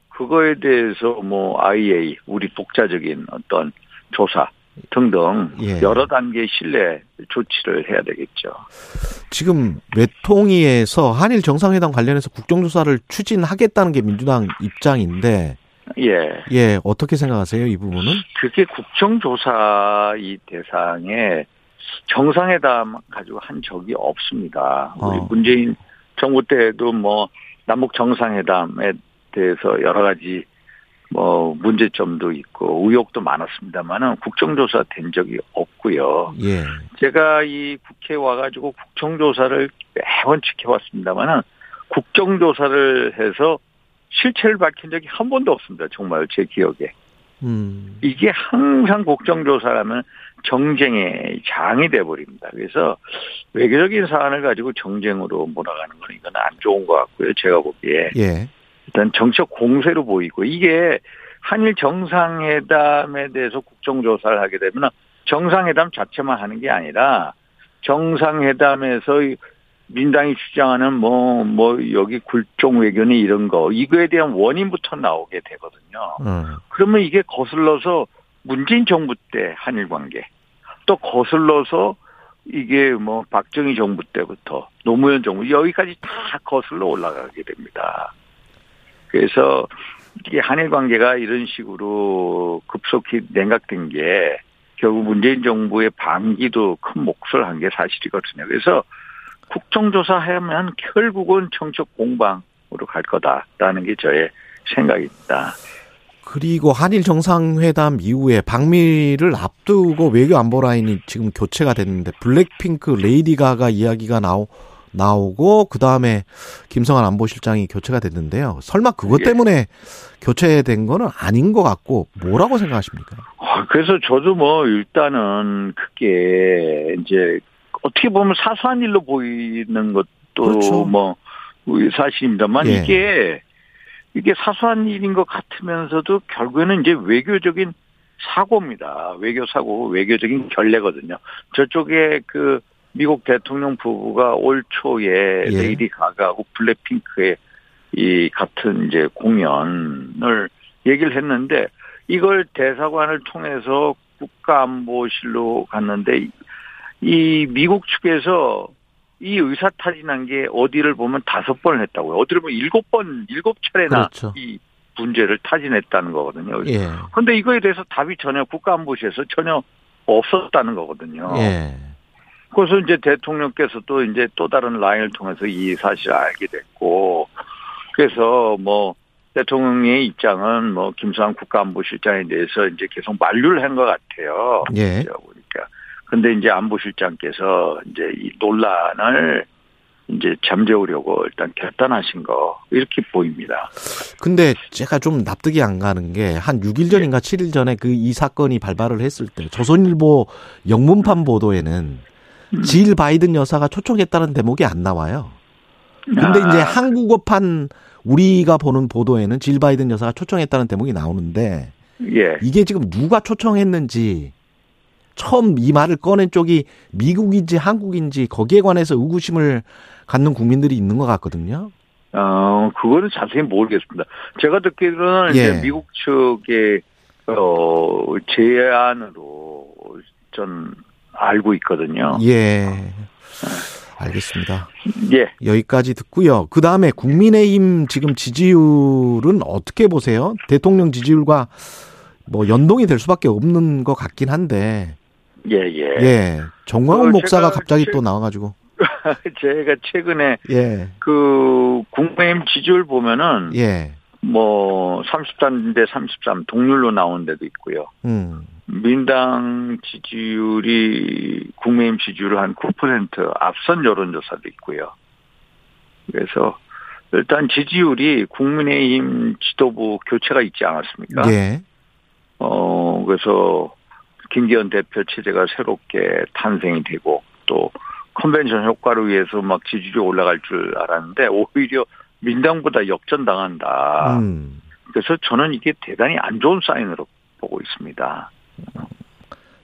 Speaker 7: 그거에 대해서 뭐 IA 우리 독자적인 어떤 조사 등등
Speaker 2: 예.
Speaker 7: 여러 단계의 신뢰 조치를 해야 되겠죠.
Speaker 2: 지금 외통위에서 한일 정상회담 관련해서 국정조사를 추진하겠다는 게 민주당 입장인데,
Speaker 7: 예.
Speaker 2: 예, 어떻게 생각하세요, 이 부분은?
Speaker 7: 그게 국정조사 이 대상에 정상회담 가지고 한 적이 없습니다. 우리
Speaker 2: 어.
Speaker 7: 문재인 정부 때도 뭐 남북 정상회담에 대해서 여러 가지 뭐 문제점도 있고 의혹도 많았습니다만은 국정조사 된 적이 없고요.
Speaker 2: 예.
Speaker 7: 제가 이 국회에 와가지고 국정조사를 매번 지켜봤습니다만은 국정조사를 해서 실체를 밝힌 적이 한 번도 없습니다. 정말 제 기억에.
Speaker 2: 음,
Speaker 7: 이게 항상 국정조사라면 정쟁의 장이 돼버립니다. 그래서 외교적인 사안을 가지고 정쟁으로 몰아가는 건 이건 안 좋은 것 같고요. 제가 보기에
Speaker 2: 예.
Speaker 7: 일단 정책 공세로 보이고 이게 한일 정상회담에 대해서 국정조사를 하게 되면 정상회담 자체만 하는 게 아니라 정상회담에서 이 민당이 주장하는 뭐, 뭐, 여기 굴종 외교니 이런 거, 이거에 대한 원인부터 나오게 되거든요.
Speaker 2: 어,
Speaker 7: 그러면 이게 거슬러서 문재인 정부 때 한일 관계 또 거슬러서 이게 뭐 박정희 정부 때부터 노무현 정부 여기까지 다 거슬러 올라가게 됩니다. 그래서 이게 한일 관계가 이런 식으로 급속히 냉각된 게 결국 문재인 정부의 반기도 큰 몫을 한 게 사실이거든요. 그래서 국정조사 하면 결국은 정책 공방으로 갈 거다라는 게 저의 생각입니다.
Speaker 2: 그리고 한일 정상회담 이후에 방미를 앞두고 외교 안보 라인이 지금 교체가 됐는데 블랙핑크 레이디 가가 이야기가 나오 나오고 그 다음에 김성한 안보실장이 교체가 됐는데요. 설마 그것
Speaker 7: 예.
Speaker 2: 때문에 교체된 거는 아닌 것 같고 뭐라고 생각하십니까?
Speaker 7: 아, 그래서 저도 뭐 일단은 그게 이제 어떻게 보면 사소한 일로 보이는 것도
Speaker 2: 그렇죠.
Speaker 7: 뭐 사실입니다만
Speaker 2: 예.
Speaker 7: 이게 이게 사소한 일인 것 같으면서도 결국에는 이제 외교적인 사고입니다. 외교 사고, 외교적인 결례거든요. 저쪽에 그 미국 대통령 부부가 올 초에
Speaker 2: 예.
Speaker 7: 레이디 가가하고 블랙핑크의 이 같은 이제 공연을 얘기를 했는데 이걸 대사관을 통해서 국가안보실로 갔는데 이- 이 미국 측에서 이 의사 탈진한 게 어디를 보면 다섯 번을 했다고요. 어디를 보면 일곱 번, 일곱 차례나
Speaker 2: 그렇죠.
Speaker 7: 이 문제를 타진했다는 거거든요.
Speaker 2: 예.
Speaker 7: 근데 이거에 대해서 답이 전혀 국가안보실에서 전혀 없었다는 거거든요.
Speaker 2: 예.
Speaker 7: 그래서 이제 대통령께서도 이제 또 다른 라인을 통해서 이 사실을 알게 됐고, 그래서 뭐 대통령의 입장은 뭐 김수환 국가안보실장에 대해서 이제 계속 만류를 한 것 같아요.
Speaker 2: 예.
Speaker 7: 보니까. 근데 이제 안보실장께서 이제 이 논란을 이제 잠재우려고 일단 결단하신 거 이렇게 보입니다.
Speaker 2: 근데 제가 좀 납득이 안 가는 게 한 6일 전인가 7일 전에 그 이 사건이 발발을 했을 때 조선일보 영문판 보도에는 질 바이든 여사가 초청했다는 대목이 안 나와요. 근데 이제
Speaker 7: 아,
Speaker 2: 한국어판 우리가 보는 보도에는 질 바이든 여사가 초청했다는 대목이 나오는데
Speaker 7: 예.
Speaker 2: 이게 지금 누가 초청했는지 처음 이 말을 꺼낸 쪽이 미국인지 한국인지 거기에 관해서 의구심을 갖는 국민들이 있는 것 같거든요.
Speaker 7: 어, 그거는 자세히 모르겠습니다. 제가 듣기로는
Speaker 2: 예.
Speaker 7: 이제 미국 측의 어 제안으로 전 알고 있거든요.
Speaker 2: 예. 알겠습니다.
Speaker 7: 예.
Speaker 2: 여기까지 듣고요. 그 다음에 국민의힘 지금 지지율은 어떻게 보세요? 대통령 지지율과 뭐 연동이 될 수밖에 없는 것 같긴 한데.
Speaker 7: 예, 예.
Speaker 2: 예. 정광훈
Speaker 7: 어,
Speaker 2: 목사가 갑자기
Speaker 7: 실-
Speaker 2: 또 나와가지고.
Speaker 7: 제가 최근에
Speaker 2: 예.
Speaker 7: 그 국민의힘 지지율 보면은
Speaker 2: 예.
Speaker 7: 뭐 33대 33 동률로 나온 데도 있고요.
Speaker 2: 음.
Speaker 7: 민당 지지율이 국민의힘 지지율 한9% 앞선 여론조사도 있고요. 그래서 일단 지지율이 국민의힘 지도부 교체가 있지 않았습니까?
Speaker 2: 예.
Speaker 7: 어, 그래서 김기현 대표 체제가 새롭게 탄생이 되고 또 컨벤션 효과를 위해서 막 지지율이 올라갈 줄 알았는데 오히려 민당보다 역전당한다.
Speaker 2: 음.
Speaker 7: 그래서 저는 이게 대단히 안 좋은 사인으로 보고 있습니다.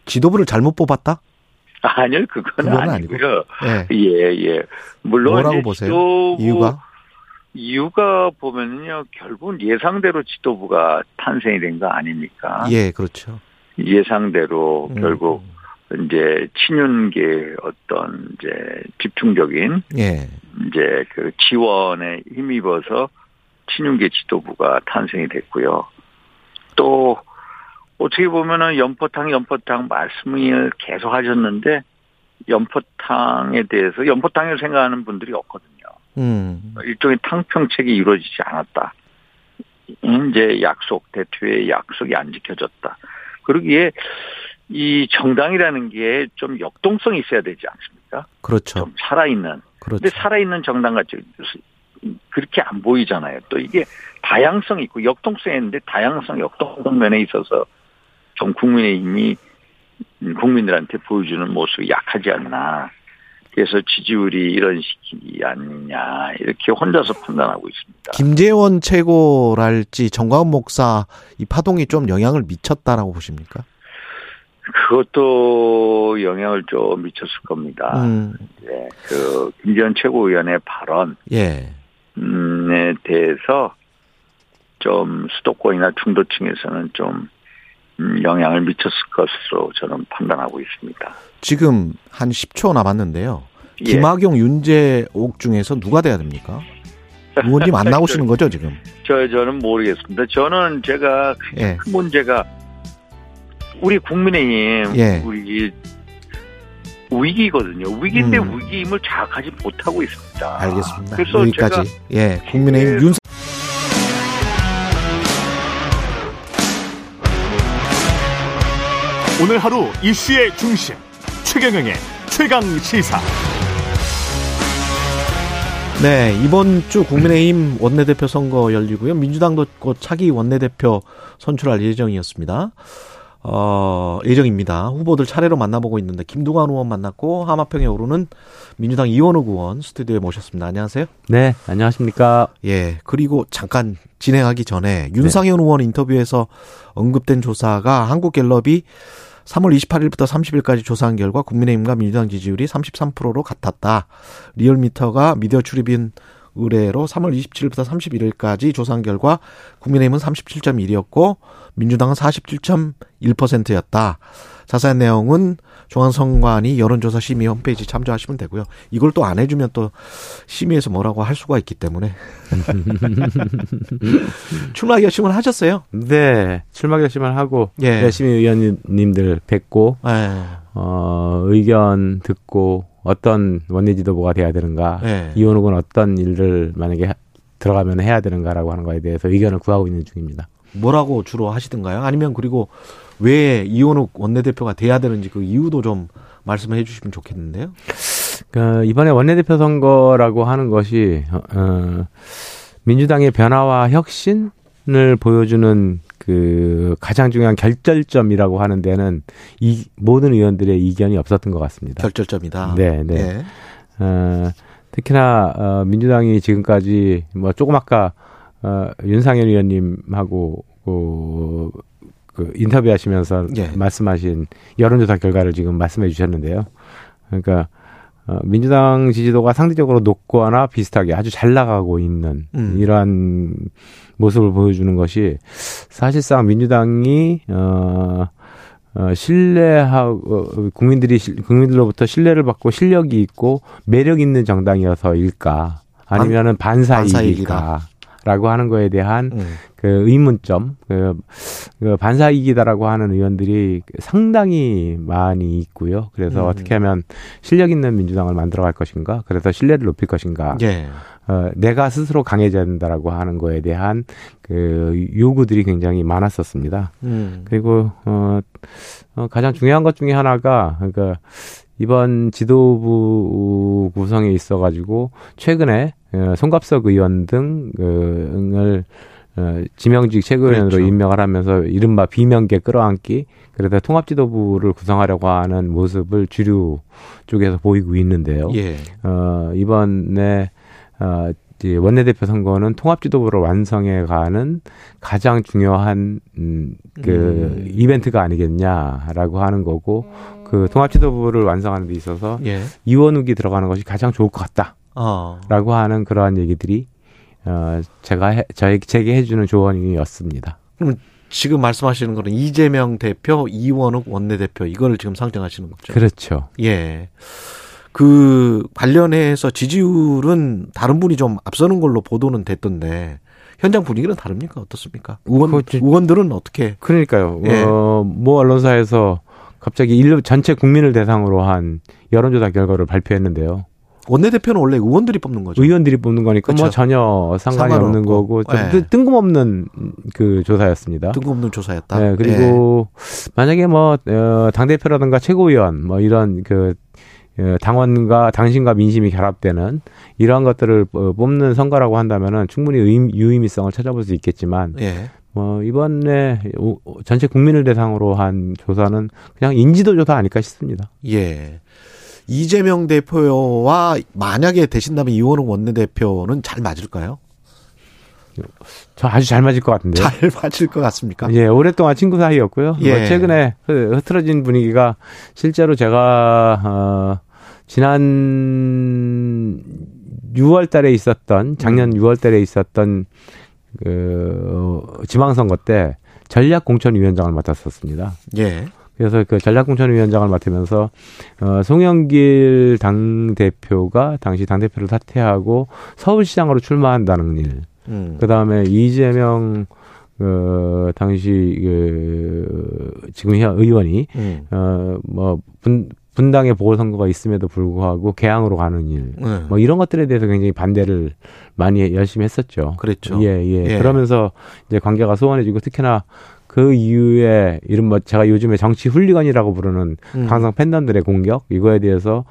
Speaker 2: 지도부를 잘못 뽑았다?
Speaker 7: 아니요, 그건,
Speaker 2: 그건
Speaker 7: 아니고요.
Speaker 2: 예.
Speaker 7: 예, 예. 물론
Speaker 2: 뭐라고 보세요?
Speaker 7: 지도부-
Speaker 2: 이유가?
Speaker 7: 이유가 보면요, 결국은 예상대로 지도부가 탄생이 된 거 아닙니까?
Speaker 2: 예, 그렇죠.
Speaker 7: 예상대로
Speaker 2: 음.
Speaker 7: 결국 이제 친윤계 어떤 이제 집중적인
Speaker 2: 예.
Speaker 7: 이제 그 지원에 힘입어서 친윤계 지도부가 탄생이 됐고요. 또 어떻게 보면은 연포탕 연포탕 말씀을 계속 하셨는데 연포탕에 대해서 연포탕을 생각하는 분들이 없거든요.
Speaker 2: 음.
Speaker 7: 일종의 탕평책이 이루어지지 않았다. 이제 약속 대투의 약속이 안 지켜졌다. 그러기에 이 정당이라는 게 좀 역동성이 있어야 되지 않습니까?
Speaker 2: 그렇죠.
Speaker 7: 좀 살아있는.
Speaker 2: 그렇죠.
Speaker 7: 근데 살아있는 정당 같이 그렇게 안 보이잖아요. 또 이게 다양성이 있고 역동성이 있는데 다양성, 역동성 면에 있어서 좀 국민의힘이 국민들한테 보여주는 모습이 약하지 않나. 그래서 지지율이 이런 식이 아니냐 이렇게 혼자서 판단하고 있습니다.
Speaker 2: 김재원 최고랄지 정광훈 목사 이 파동이 좀 영향을 미쳤다라고 보십니까?
Speaker 7: 그것도 영향을 좀 미쳤을 겁니다.
Speaker 2: 음.
Speaker 7: 예, 그 김재원 최고위원의 발언
Speaker 2: 예.
Speaker 7: 에 대해서 좀 수도권이나 중도층에서는 좀 음, 영향을 미쳤을 것으로 저는 판단하고 있습니다.
Speaker 2: 지금 한 10초 남았는데요.
Speaker 7: 예.
Speaker 2: 김학용, 윤재옥 중에서 누가 돼야 됩니까? 의원님 안 나오시는 거죠, 지금?
Speaker 7: 저 저는 모르겠습니다. 저는 제가
Speaker 2: 예.
Speaker 7: 큰 문제가 우리 국민의힘
Speaker 2: 예.
Speaker 7: 우리 위기거든요. 위기인데
Speaker 2: 음.
Speaker 7: 위기임을 자각하지 못하고 있습니다.
Speaker 2: 알겠습니다.
Speaker 7: 그래서
Speaker 2: 여기까지.
Speaker 7: 제가
Speaker 2: 예. 국민의힘
Speaker 7: 그-
Speaker 2: 윤
Speaker 1: 오늘 하루 이슈의 중심 최경영의 최강 시사.
Speaker 2: 네, 이번 주 국민의힘 원내대표 선거 열리고요. 민주당도 곧 차기 원내대표 선출할 예정이었습니다. 어, 예정입니다. 후보들 차례로 만나보고 있는데 김두관 의원 만났고 하마평에 오르는 민주당 이원우 의원 스튜디오에 모셨습니다. 안녕하세요.
Speaker 8: 네, 안녕하십니까.
Speaker 2: 예. 그리고 잠깐 진행하기 전에 윤상현 의원 인터뷰에서 언급된 조사가 한국갤럽이 3월 28일부터 30일까지 조사한 결과 국민의힘과 민주당 지지율이 33%로 같았다. 리얼미터가 미디어 출입인 의뢰로 3월 27일부터 31일까지 조사한 결과 국민의힘은 37.1이었고 민주당은 47.1%였다. 자세한 내용은 중앙선관위 여론조사 심의 홈페이지 참조하시면 되고요. 이걸 또 안 해주면 또 심의에서 뭐라고 할 수가 있기 때문에 출마 결심을 하셨어요.
Speaker 8: 네, 출마 결심을 하고
Speaker 2: 예.
Speaker 8: 열심히 의원님들 뵙고
Speaker 2: 예.
Speaker 8: 어, 의견 듣고 어떤 원내 지도부가 돼야 되는가,
Speaker 2: 예.
Speaker 8: 이원욱은 어떤 일을 만약에 하- 들어가면 해야 되는가라고 하는 거에 대해서 의견을 구하고 있는 중입니다.
Speaker 2: 뭐라고 주로 하시던가요? 아니면 그리고 왜 이원욱 원내대표가 돼야 되는지 그 이유도 좀 말씀을 해주시면 좋겠는데요.
Speaker 8: 그 이번에 원내대표 선거라고 하는 것이 어, 어, 민주당의 변화와 혁신을 보여주는 그 가장 중요한 결절점이라고 하는 데는 이 모든 의원들의 이견이 없었던 것 같습니다.
Speaker 2: 결절점이다.
Speaker 8: 네, 네.
Speaker 2: 예.
Speaker 8: 어, 특히나 어, 민주당이 지금까지 뭐 조금 아까 어, 윤상현 의원님하고 그, 그 인터뷰하시면서
Speaker 2: 예.
Speaker 8: 말씀하신 여론조사 결과를 지금 말씀해 주셨는데요. 그러니까 어, 민주당 지지도가 상대적으로 높거나 비슷하게 아주 잘 나가고 있는
Speaker 2: 음.
Speaker 8: 이러한 모습을 보여주는 것이 사실상 민주당이 어, 어, 신뢰하고 어, 국민들이 국민들로부터 신뢰를 받고 실력이 있고 매력 있는 정당이어서일까 아니면은 반사이익일까? 라고 하는 거에 대한 음. 그 의문점, 그, 그 반사이기다라고 하는 의원들이 상당히 많이 있고요. 그래서 음. 어떻게 하면 실력 있는 민주당을 만들어 갈 것인가, 그래서 신뢰를 높일 것인가, 예. 어, 내가 스스로 강해져야 된다라고 하는 거에 대한 그 요구들이 굉장히 많았었습니다. 음. 그리고 어, 어 가장 중요한 것 중에 하나가 그러니까 이번 지도부 구성에 있어 가지고 최근에 어, 송갑석 의원 등을 어, 지명직 최고위원으로 그렇죠. 임명을 하면서 이른바 비명계 끌어안기 그래서 통합지도부를 구성하려고 하는 모습을 주류 쪽에서 보이고 있는데요. 예. 어, 이번에 어, 원내대표 선거는 통합지도부를 완성해 가는 가장 중요한 음, 그 음. 이벤트가 아니겠냐라고 하는 거고 그 통합지도부를 완성하는 데 있어서 예. 이원욱이 들어가는 것이 가장 좋을 것 같다. 어. 라고 하는 그러한 얘기들이 어, 제가 해, 저에 제게 해주는 조언이었습니다.
Speaker 2: 그럼 지금 말씀하시는 거는 이재명 대표, 이원욱 원내대표 이거를 지금 상정하시는 거죠?
Speaker 8: 그렇죠.
Speaker 2: 예. 그 관련해서 지지율은 다른 분이 좀 앞서는 걸로 보도는 됐던데 현장 분위기는 다릅니까? 어떻습니까? 의원 그, 의원들은 어떻게?
Speaker 8: 그러니까요. 예. 어, 모 언론사에서 갑자기 일 전체 국민을 대상으로 한 여론조사 결과를 발표했는데요.
Speaker 2: 원내대표는 원래 의원들이 뽑는 거죠.
Speaker 8: 의원들이 뽑는 거니까 뭐 그렇죠. 뭐 전혀 상관이. 없는 거고 네. 뜬금없는 그 조사였습니다.
Speaker 2: 뜬금없는 조사였다.
Speaker 8: 네, 그리고 네. 만약에 뭐 어, 당 대표라든가 최고위원 뭐 이런 그 어, 당원과 당신과 민심이 결합되는 이러한 것들을 어, 뽑는 선거라고 한다면은 충분히 유의미성을 찾아볼 수 있겠지만 예. 뭐 이번에 전체 국민을 대상으로 한 조사는 그냥 인지도 조사 아닐까 싶습니다.
Speaker 2: 예. 이재명 대표와 만약에 되신다면 이원웅 원내대표는 잘 맞을까요?
Speaker 8: 저 아주 잘 맞을 것 같은데요.
Speaker 2: 잘 맞을 것 같습니까?
Speaker 8: 예, 오랫동안 친구 사이였고요. 뭐 예. 뭐 최근에 흐트러진 분위기가 실제로 제가 어 지난 6월 달에 있었던 작년 6월 음. 달에 있었던 그 지방선거 때 전략공천위원장을 맡았었습니다. 예. 그래서 그 전략공천위원장을 맡으면서 어 송영길 당 대표가 당시 당 대표를 사퇴하고 서울시장으로 출마한다는 일. 음. 그 다음에 이재명 그 당시 그 지금 현 의원이 음. 어뭐 분 분당의 보궐선거가 있음에도 불구하고 개항으로 가는 일, 네. 뭐 이런 것들에 대해서 굉장히 반대를 많이 열심히 했었죠.
Speaker 2: 그랬죠.
Speaker 8: 예, 예. 예. 그러면서 이제 관계가 소원해지고 특히나 그 이후에 이른바 제가 요즘에 정치 훌리건이라고 부르는 음. 강성 팬덤들의 공격 이거에 대해서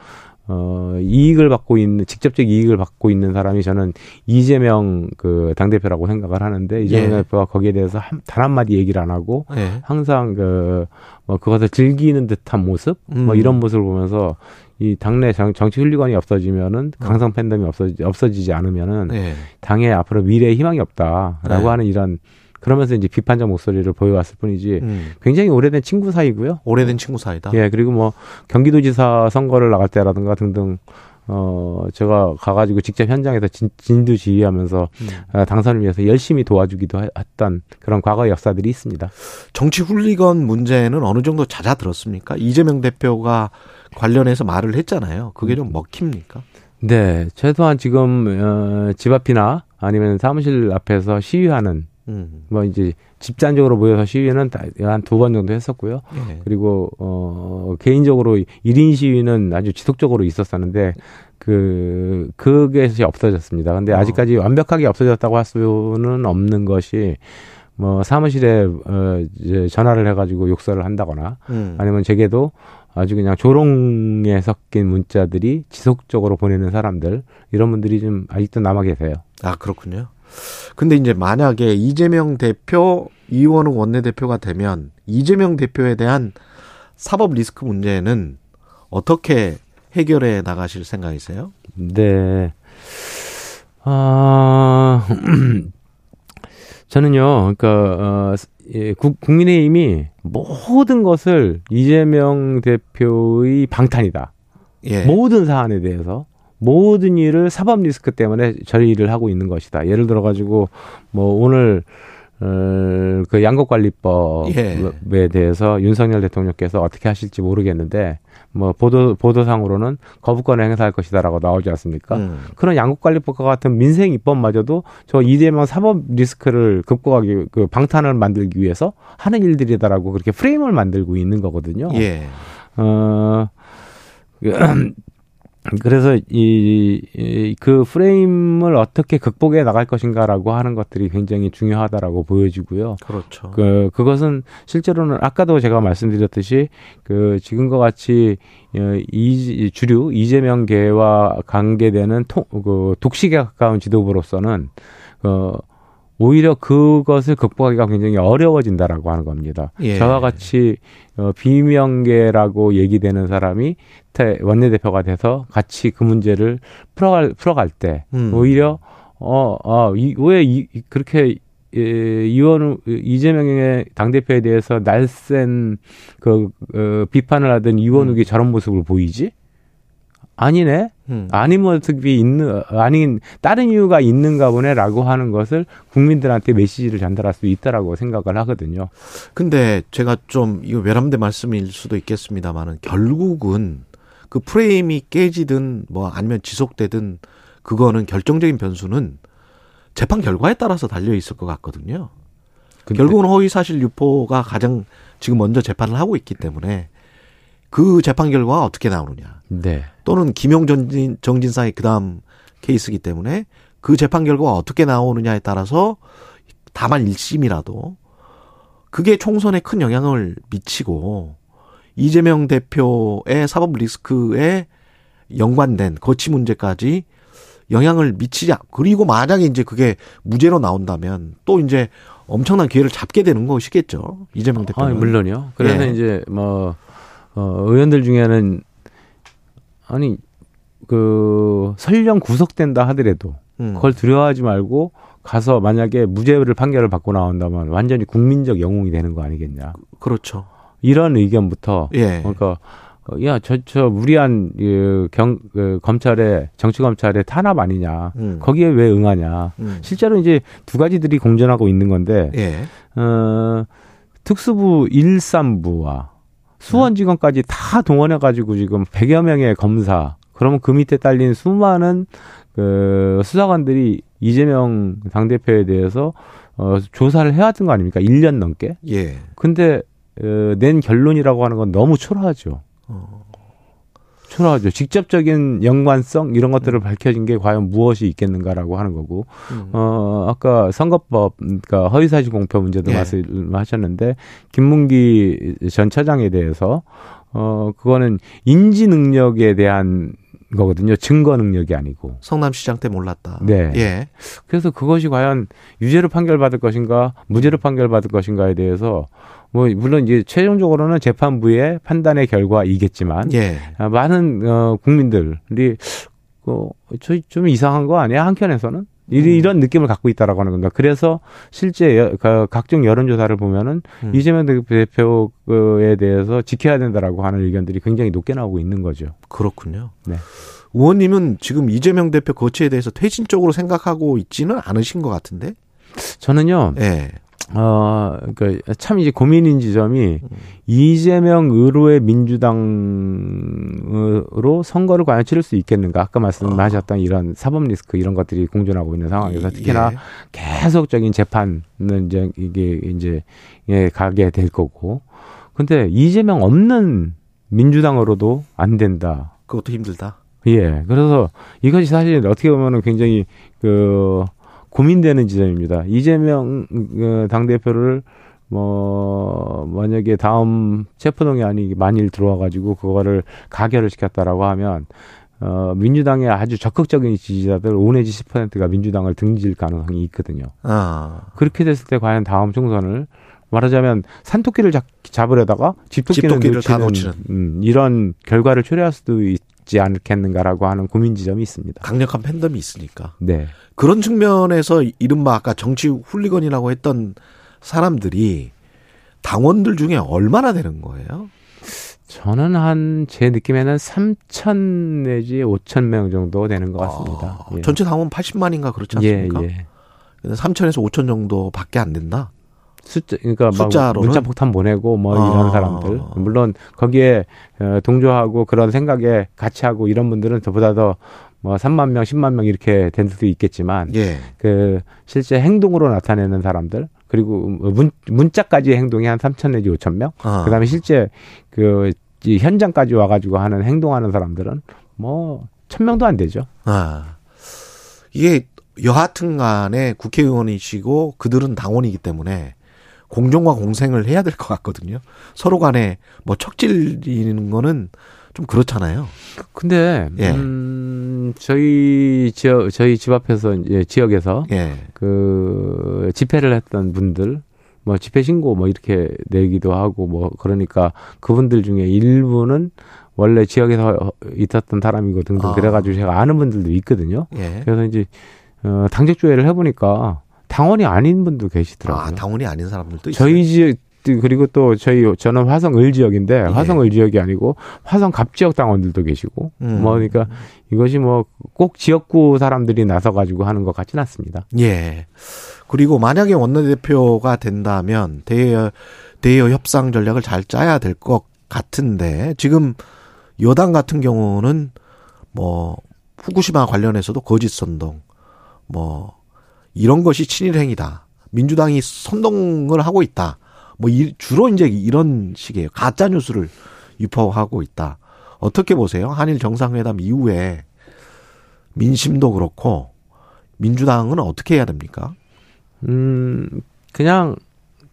Speaker 8: 어, 이익을 받고 있는, 직접적 이익을 받고 있는 사람이 저는 이재명 그 당대표라고 생각을 하는데, 이재명 예. 대표가 거기에 대해서 한, 단 한마디 얘기를 안 하고, 예. 항상 그, 뭐, 그것을 즐기는 듯한 모습? 뭐 음. 뭐 이런 모습을 보면서, 이 당내 정, 정치 훈리관이 없어지면은, 어. 강성 팬덤이 없어지, 없어지지 않으면은, 예. 당에 앞으로 미래의 희망이 없다라고 예. 하는 이런 그러면서 이제 비판적 목소리를 보여왔을 뿐이지 음. 굉장히 오래된 친구 사이고요.
Speaker 2: 오래된 친구 사이다.
Speaker 8: 예, 그리고 뭐 경기도지사 선거를 나갈 때라든가 등등 어 제가 가가지고 직접 현장에서 진, 진두 지휘하면서 음. 어, 당선을 위해서 열심히 도와주기도 했던 그런 과거 역사들이 있습니다.
Speaker 2: 정치 훌리건 문제는 어느 정도 잦아들었습니까? 이재명 대표가 관련해서 말을 했잖아요. 그게 좀 먹힙니까?
Speaker 8: 네, 최소한 지금 어, 집 앞이나 아니면 사무실 앞에서 시위하는 음. 뭐 이제 집단적으로 모여서 시위는 한 두 번 정도 했었고요. 네. 그리고 어 개인적으로 1인 시위는 아주 지속적으로 있었었는데 그 그게 없어졌습니다. 근데 어. 아직까지 완벽하게 없어졌다고 할 수는 없는 것이 뭐 사무실에 어 이제 전화를 해 가지고 욕설을 한다거나 음. 아니면 제게도 아주 그냥 조롱에 섞인 문자들이 지속적으로 보내는 사람들 이런 분들이 좀 아직도 남아 계세요.
Speaker 2: 아 그렇군요. 근데 이제 만약에 이재명 대표, 이원욱 원내대표가 되면 이재명 대표에 대한 사법 리스크 문제는 어떻게 해결해 나가실 생각이세요?
Speaker 8: 네. 아, 저는요, 그러니까, 어, 예, 국, 국민의힘이 모든 것을 이재명 대표의 방탄이다. 예. 모든 사안에 대해서 모든 일을 사법 리스크 때문에 저희 일을 하고 있는 것이다. 예를 들어 가지고 뭐 오늘 어, 그 양곡관리법에
Speaker 2: 예.
Speaker 8: 대해서 윤석열 대통령께서 어떻게 하실지 모르겠는데 뭐 보도 보도상으로는 거부권을 행사할 것이다라고 나오지 않습니까?
Speaker 2: 음.
Speaker 8: 그런 양곡관리법과 같은 민생 입법마저도 저 이재명 사법 리스크를 극복하기 그 방탄을 만들기 위해서 하는 일들이다라고 그렇게 프레임을 만들고 있는 거거든요.
Speaker 2: 예.
Speaker 8: 어, 그래서 이, 이, 그 프레임을 어떻게 극복해 나갈 것인가라고 하는 것들이 굉장히 중요하다라고 보여지고요.
Speaker 2: 그렇죠.
Speaker 8: 그, 그것은 실제로는 아까도 제가 말씀드렸듯이 그 지금과 같이 어, 이, 주류 이재명계와 관계되는 통, 그 독식에 가까운 지도부로서는 어, 오히려 그것을 극복하기가 굉장히 어려워진다라고 하는 겁니다.
Speaker 2: 예.
Speaker 8: 저와 같이 어, 비명계라고 얘기되는 사람이 태, 원내대표가 돼서 같이 그 문제를 풀어갈 풀어갈 때
Speaker 2: 음.
Speaker 8: 오히려 어어왜 이, 그렇게 예, 이원 이재명의 당 대표에 대해서 날쌘 그 어, 비판을 하던 이원욱이 저런 모습을 보이지? 아니네.
Speaker 2: 음.
Speaker 8: 아닌 모습이 있는 아닌 다른 이유가 있는가 보네라고 하는 것을 국민들한테 메시지를 전달할 수 있다라고 생각을 하거든요.
Speaker 2: 근데 제가 좀 이거 외람된 말씀일 수도 있겠습니다만은 결국은 그 프레임이 깨지든 뭐 아니면 지속되든 그거는 결정적인 변수는 재판 결과에 따라서 달려 있을 것 같거든요. 결국은 허위 사실 유포가 가장 지금 먼저 재판을 하고 있기 때문에 그 재판 결과가 어떻게 나오느냐
Speaker 8: 네.
Speaker 2: 또는 김용 정진 정진상의 그 다음 케이스이기 때문에 그 재판 결과가 어떻게 나오느냐에 따라서 다만 1심이라도 그게 총선에 큰 영향을 미치고 이재명 대표의 사법 리스크에 연관된 거치 문제까지 영향을 미치지 않- 그리고 만약에 이제 그게 무죄로 나온다면 또 이제 엄청난 기회를 잡게 되는 것이겠죠 이재명
Speaker 8: 아,
Speaker 2: 대표는
Speaker 8: 물론요. 그래서
Speaker 2: 예.
Speaker 8: 이제 뭐 어, 의원들 중에는 아니 그 설령 구속된다 하더라도
Speaker 2: 음.
Speaker 8: 그걸 두려워하지 말고 가서 만약에 무죄를 판결을 받고 나온다면 완전히 국민적 영웅이 되는 거 아니겠냐.
Speaker 2: 그렇죠
Speaker 8: 이런 의견부터
Speaker 2: 예
Speaker 8: 그러니까 어, 야, 저, 저, 무리한, 그, 경, 그, 검찰의, 정치검찰의 탄압 아니냐.
Speaker 2: 음.
Speaker 8: 거기에 왜 응하냐.
Speaker 2: 음.
Speaker 8: 실제로 이제 두 가지들이 공존하고 있는 건데,
Speaker 2: 예
Speaker 8: 어, 특수부 1, 3부와 수원지검까지 다 동원해가지고 지금 100여 명의 검사, 그러면 그 밑에 딸린 수많은 그 수사관들이 이재명 당대표에 대해서 어, 조사를 해왔던 거 아닙니까? 1년 넘게.
Speaker 2: 예.
Speaker 8: 근데 어, 낸 결론이라고 하는 건 너무 초라하죠.
Speaker 2: 어.
Speaker 8: 초라하죠. 직접적인 연관성 이런 것들을 밝혀진 게 과연 무엇이 있겠는가라고 하는 거고.
Speaker 2: 음.
Speaker 8: 어 아까 선거법 그러니까 허위사실 공표 문제도
Speaker 2: 예.
Speaker 8: 말씀하셨는데 김문기 전 차장에 대해서 어 그거는 인지 능력에 대한 거거든요. 증거 능력이 아니고.
Speaker 2: 성남시장 때 몰랐다.
Speaker 8: 네.
Speaker 2: 예.
Speaker 8: 그래서 그것이 과연 유죄로 판결받을 것인가, 무죄로 판결받을 것인가에 대해서 뭐 물론 이제 최종적으로는 재판부의 판단의 결과이겠지만
Speaker 2: 예.
Speaker 8: 아, 많은 어 국민들이 어저좀 이상한 거 아니야 한켠에서는 이-
Speaker 2: 음.
Speaker 8: 이런 느낌을 갖고 있다라고 하는 겁니다. 그래서 실제 여- 그 각종 여론조사를 보면은
Speaker 2: 음.
Speaker 8: 이재명 대표에 대해서 지켜야 된다라고 하는 의견들이 굉장히 높게 나오고 있는 거죠.
Speaker 2: 그렇군요.
Speaker 8: 네.
Speaker 2: 의원님은 지금 이재명 대표 거치에 대해서 퇴진적으로 생각하고 있지는 않으신 것 같은데?
Speaker 8: 저는요,
Speaker 2: 예.
Speaker 8: 어, 그러니까 참 이제 고민인 지점이
Speaker 2: 음.
Speaker 8: 이재명 의료의 민주당으로 선거를 과연 치를 수 있겠는가? 아까 말씀하셨던 이런 사법 리스크 이런 것들이 공존하고 있는 상황에서 특히나
Speaker 2: 예.
Speaker 8: 계속적인 재판은 이제 이게 이제 예, 가게 될 거고. 근데 이재명 없는 민주당으로도 안 된다.
Speaker 2: 그것도 힘들다.
Speaker 8: 예. 그래서 이것이 사실 어떻게 보면은 굉장히 그 고민되는 지점입니다. 이재명 어, 당대표를 뭐 만약에 다음 체포동의 안이 만일 들어와 가지고 그거를 가결을 시켰다라고 하면 어 민주당의 아주 적극적인 지지자들 5 내지 10%가 민주당을 등질 가능성이 있거든요.
Speaker 2: 아.
Speaker 8: 그렇게 됐을 때 과연 다음 총선을 말하자면 산토끼를 잡, 잡으려다가
Speaker 2: 집토끼를 다
Speaker 8: 놓치는, 음, 이런 결과를 초래할 수도 있지 않겠는가라고 하는 고민 지점이 있습니다.
Speaker 2: 강력한 팬덤이 있으니까.
Speaker 8: 네.
Speaker 2: 그런 측면에서 이른바 아까 정치 훌리건이라고 했던 사람들이 당원들 중에 얼마나 되는 거예요?
Speaker 8: 저는 한 제 느낌에는 3천 내지 5천 명 정도 되는 것 같습니다.
Speaker 2: 아, 전체 당원 80만인가 그렇지 않습니까?
Speaker 8: 예, 예.
Speaker 2: 3천에서 5천 정도밖에 안 된다.
Speaker 8: 숫자 그러니까 막
Speaker 2: 숫자로는?
Speaker 8: 문자 폭탄 보내고 뭐
Speaker 2: 아.
Speaker 8: 이런 사람들 물론 거기에 어, 동조하고 그런 생각에 같이 하고 이런 분들은 저보다 더 뭐 3만 명, 10만 명 이렇게 된 수도 있겠지만
Speaker 2: 예.
Speaker 8: 그 실제 행동으로 나타내는 사람들 그리고 문, 문자까지 행동이 한 3천 내지 5천 명
Speaker 2: 아.
Speaker 8: 그다음에 실제 그이 현장까지 와가지고 하는 행동하는 사람들은 뭐 천 명도 안 되죠.
Speaker 2: 아. 이게 여하튼 간에 국회의원이시고 그들은 당원이기 때문에 공정과 공생을 해야 될 것 같거든요. 서로 간에 뭐 척질리는 거는 좀 그렇잖아요.
Speaker 8: 근데
Speaker 2: 예.
Speaker 8: 음, 저희 지역 저희 집 앞에서 이제 지역에서
Speaker 2: 예.
Speaker 8: 그 집회를 했던 분들 뭐 집회 신고 뭐 이렇게 내기도 하고 뭐 그러니까 그분들 중에 일부는 원래 지역에서 있었던 사람이고 등등
Speaker 2: 아.
Speaker 8: 그래가지고 제가 아는 분들도 있거든요.
Speaker 2: 예.
Speaker 8: 그래서 이제 어, 당적 조회를 해보니까 당원이 아닌 분도 계시더라고요.
Speaker 2: 아, 당원이 아닌 사람들도 있어요.
Speaker 8: 저희 지역 그리고 또 저희 저는 화성 을 지역인데 화성 을 지역이 아니고 화성 갑 지역 당원들도 계시고
Speaker 2: 음.
Speaker 8: 뭐 그러니까 이것이 뭐 꼭 지역구 사람들이 나서 가지고 하는 것 같지는 않습니다.
Speaker 2: 예. 그리고 만약에 원내대표가 된다면 대여 대여 협상 전략을 잘 짜야 될 것 같은데 지금 여당 같은 경우는 뭐 후쿠시마 관련해서도 거짓 선동 뭐 이런 것이 친일 행위다. 민주당이 선동을 하고 있다. 뭐 이- 주로 이제 이런 식이에요. 가짜 뉴스를 유포하고 있다. 어떻게 보세요? 한일 정상회담 이후에 민심도 그렇고 민주당은 어떻게 해야 됩니까?
Speaker 8: 음 그냥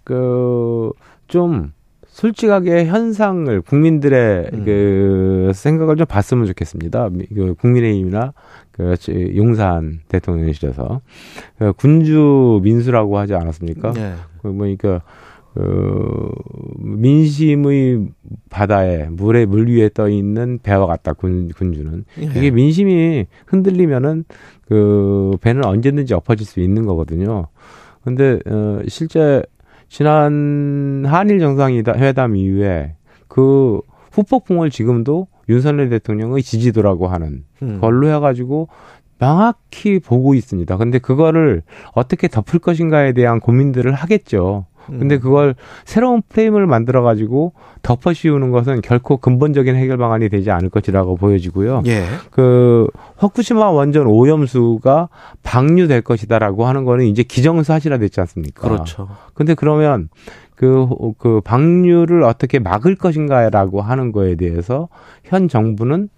Speaker 8: 그 좀 솔직하게 현상을 국민들의
Speaker 2: 음.
Speaker 8: 그 생각을 좀 봤으면 좋겠습니다. 미- 그 국민의힘이나 그 지- 용산 대통령실에서 그 군주 민수라고 하지 않았습니까?
Speaker 2: 네.
Speaker 8: 그 뭐니까 그 민심의 바다에 물에 물 위에 떠 있는 배와 같다 군 군주는
Speaker 2: 예.
Speaker 8: 이게 민심이 흔들리면은 그 배는 언제든지 엎어질 수 있는 거거든요. 근데 어 실제 지난 한일 정상회담 이후에 그 후폭풍을 지금도 윤석열 대통령의 지지도라고 하는
Speaker 2: 음.
Speaker 8: 걸로 해가지고 명확히 보고 있습니다. 근데 그거를 어떻게 덮을 것인가에 대한 고민들을 하겠죠. 근데
Speaker 2: 음.
Speaker 8: 그걸 새로운 프레임을 만들어 가지고 덮어 씌우는 것은 결코 근본적인 해결 방안이 되지 않을 것이라고 보여지고요.
Speaker 2: 예.
Speaker 8: 그 후쿠시마 원전 오염수가 방류될 것이다라고 하는 거는 이제 기정사실화 됐지 않습니까?
Speaker 2: 그렇죠.
Speaker 8: 근데 그러면 그, 그 방류를 어떻게 막을 것인가라고 하는 거에 대해서 현 정부는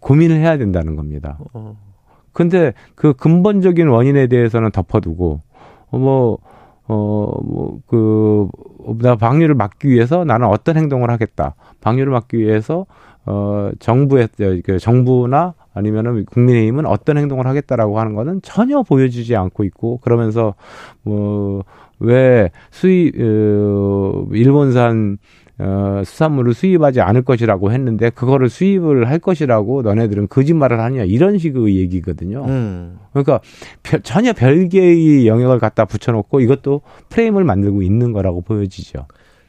Speaker 8: 고민을 해야 된다는 겁니다.
Speaker 2: 어.
Speaker 8: 근데 그 근본적인 원인에 대해서는 덮어두고 어, 뭐 어, 뭐, 그, 나 방류를 막기 위해서 나는 어떤 행동을 하겠다. 방류를 막기 위해서, 어, 정부의, 그 정부나 아니면은 국민의힘은 어떤 행동을 하겠다라고 하는 거는 전혀 보여주지 않고 있고, 그러면서, 뭐, 왜 수입, 어, 일본산, 어, 수산물을 수입하지 않을 것이라고 했는데, 그거를 수입을 할 것이라고 너네들은 거짓말을 하냐, 이런 식의 얘기거든요.
Speaker 2: 음.
Speaker 8: 그러니까 별- 전혀 별개의 영역을 갖다 붙여놓고 이것도 프레임을 만들고 있는 거라고 보여지죠.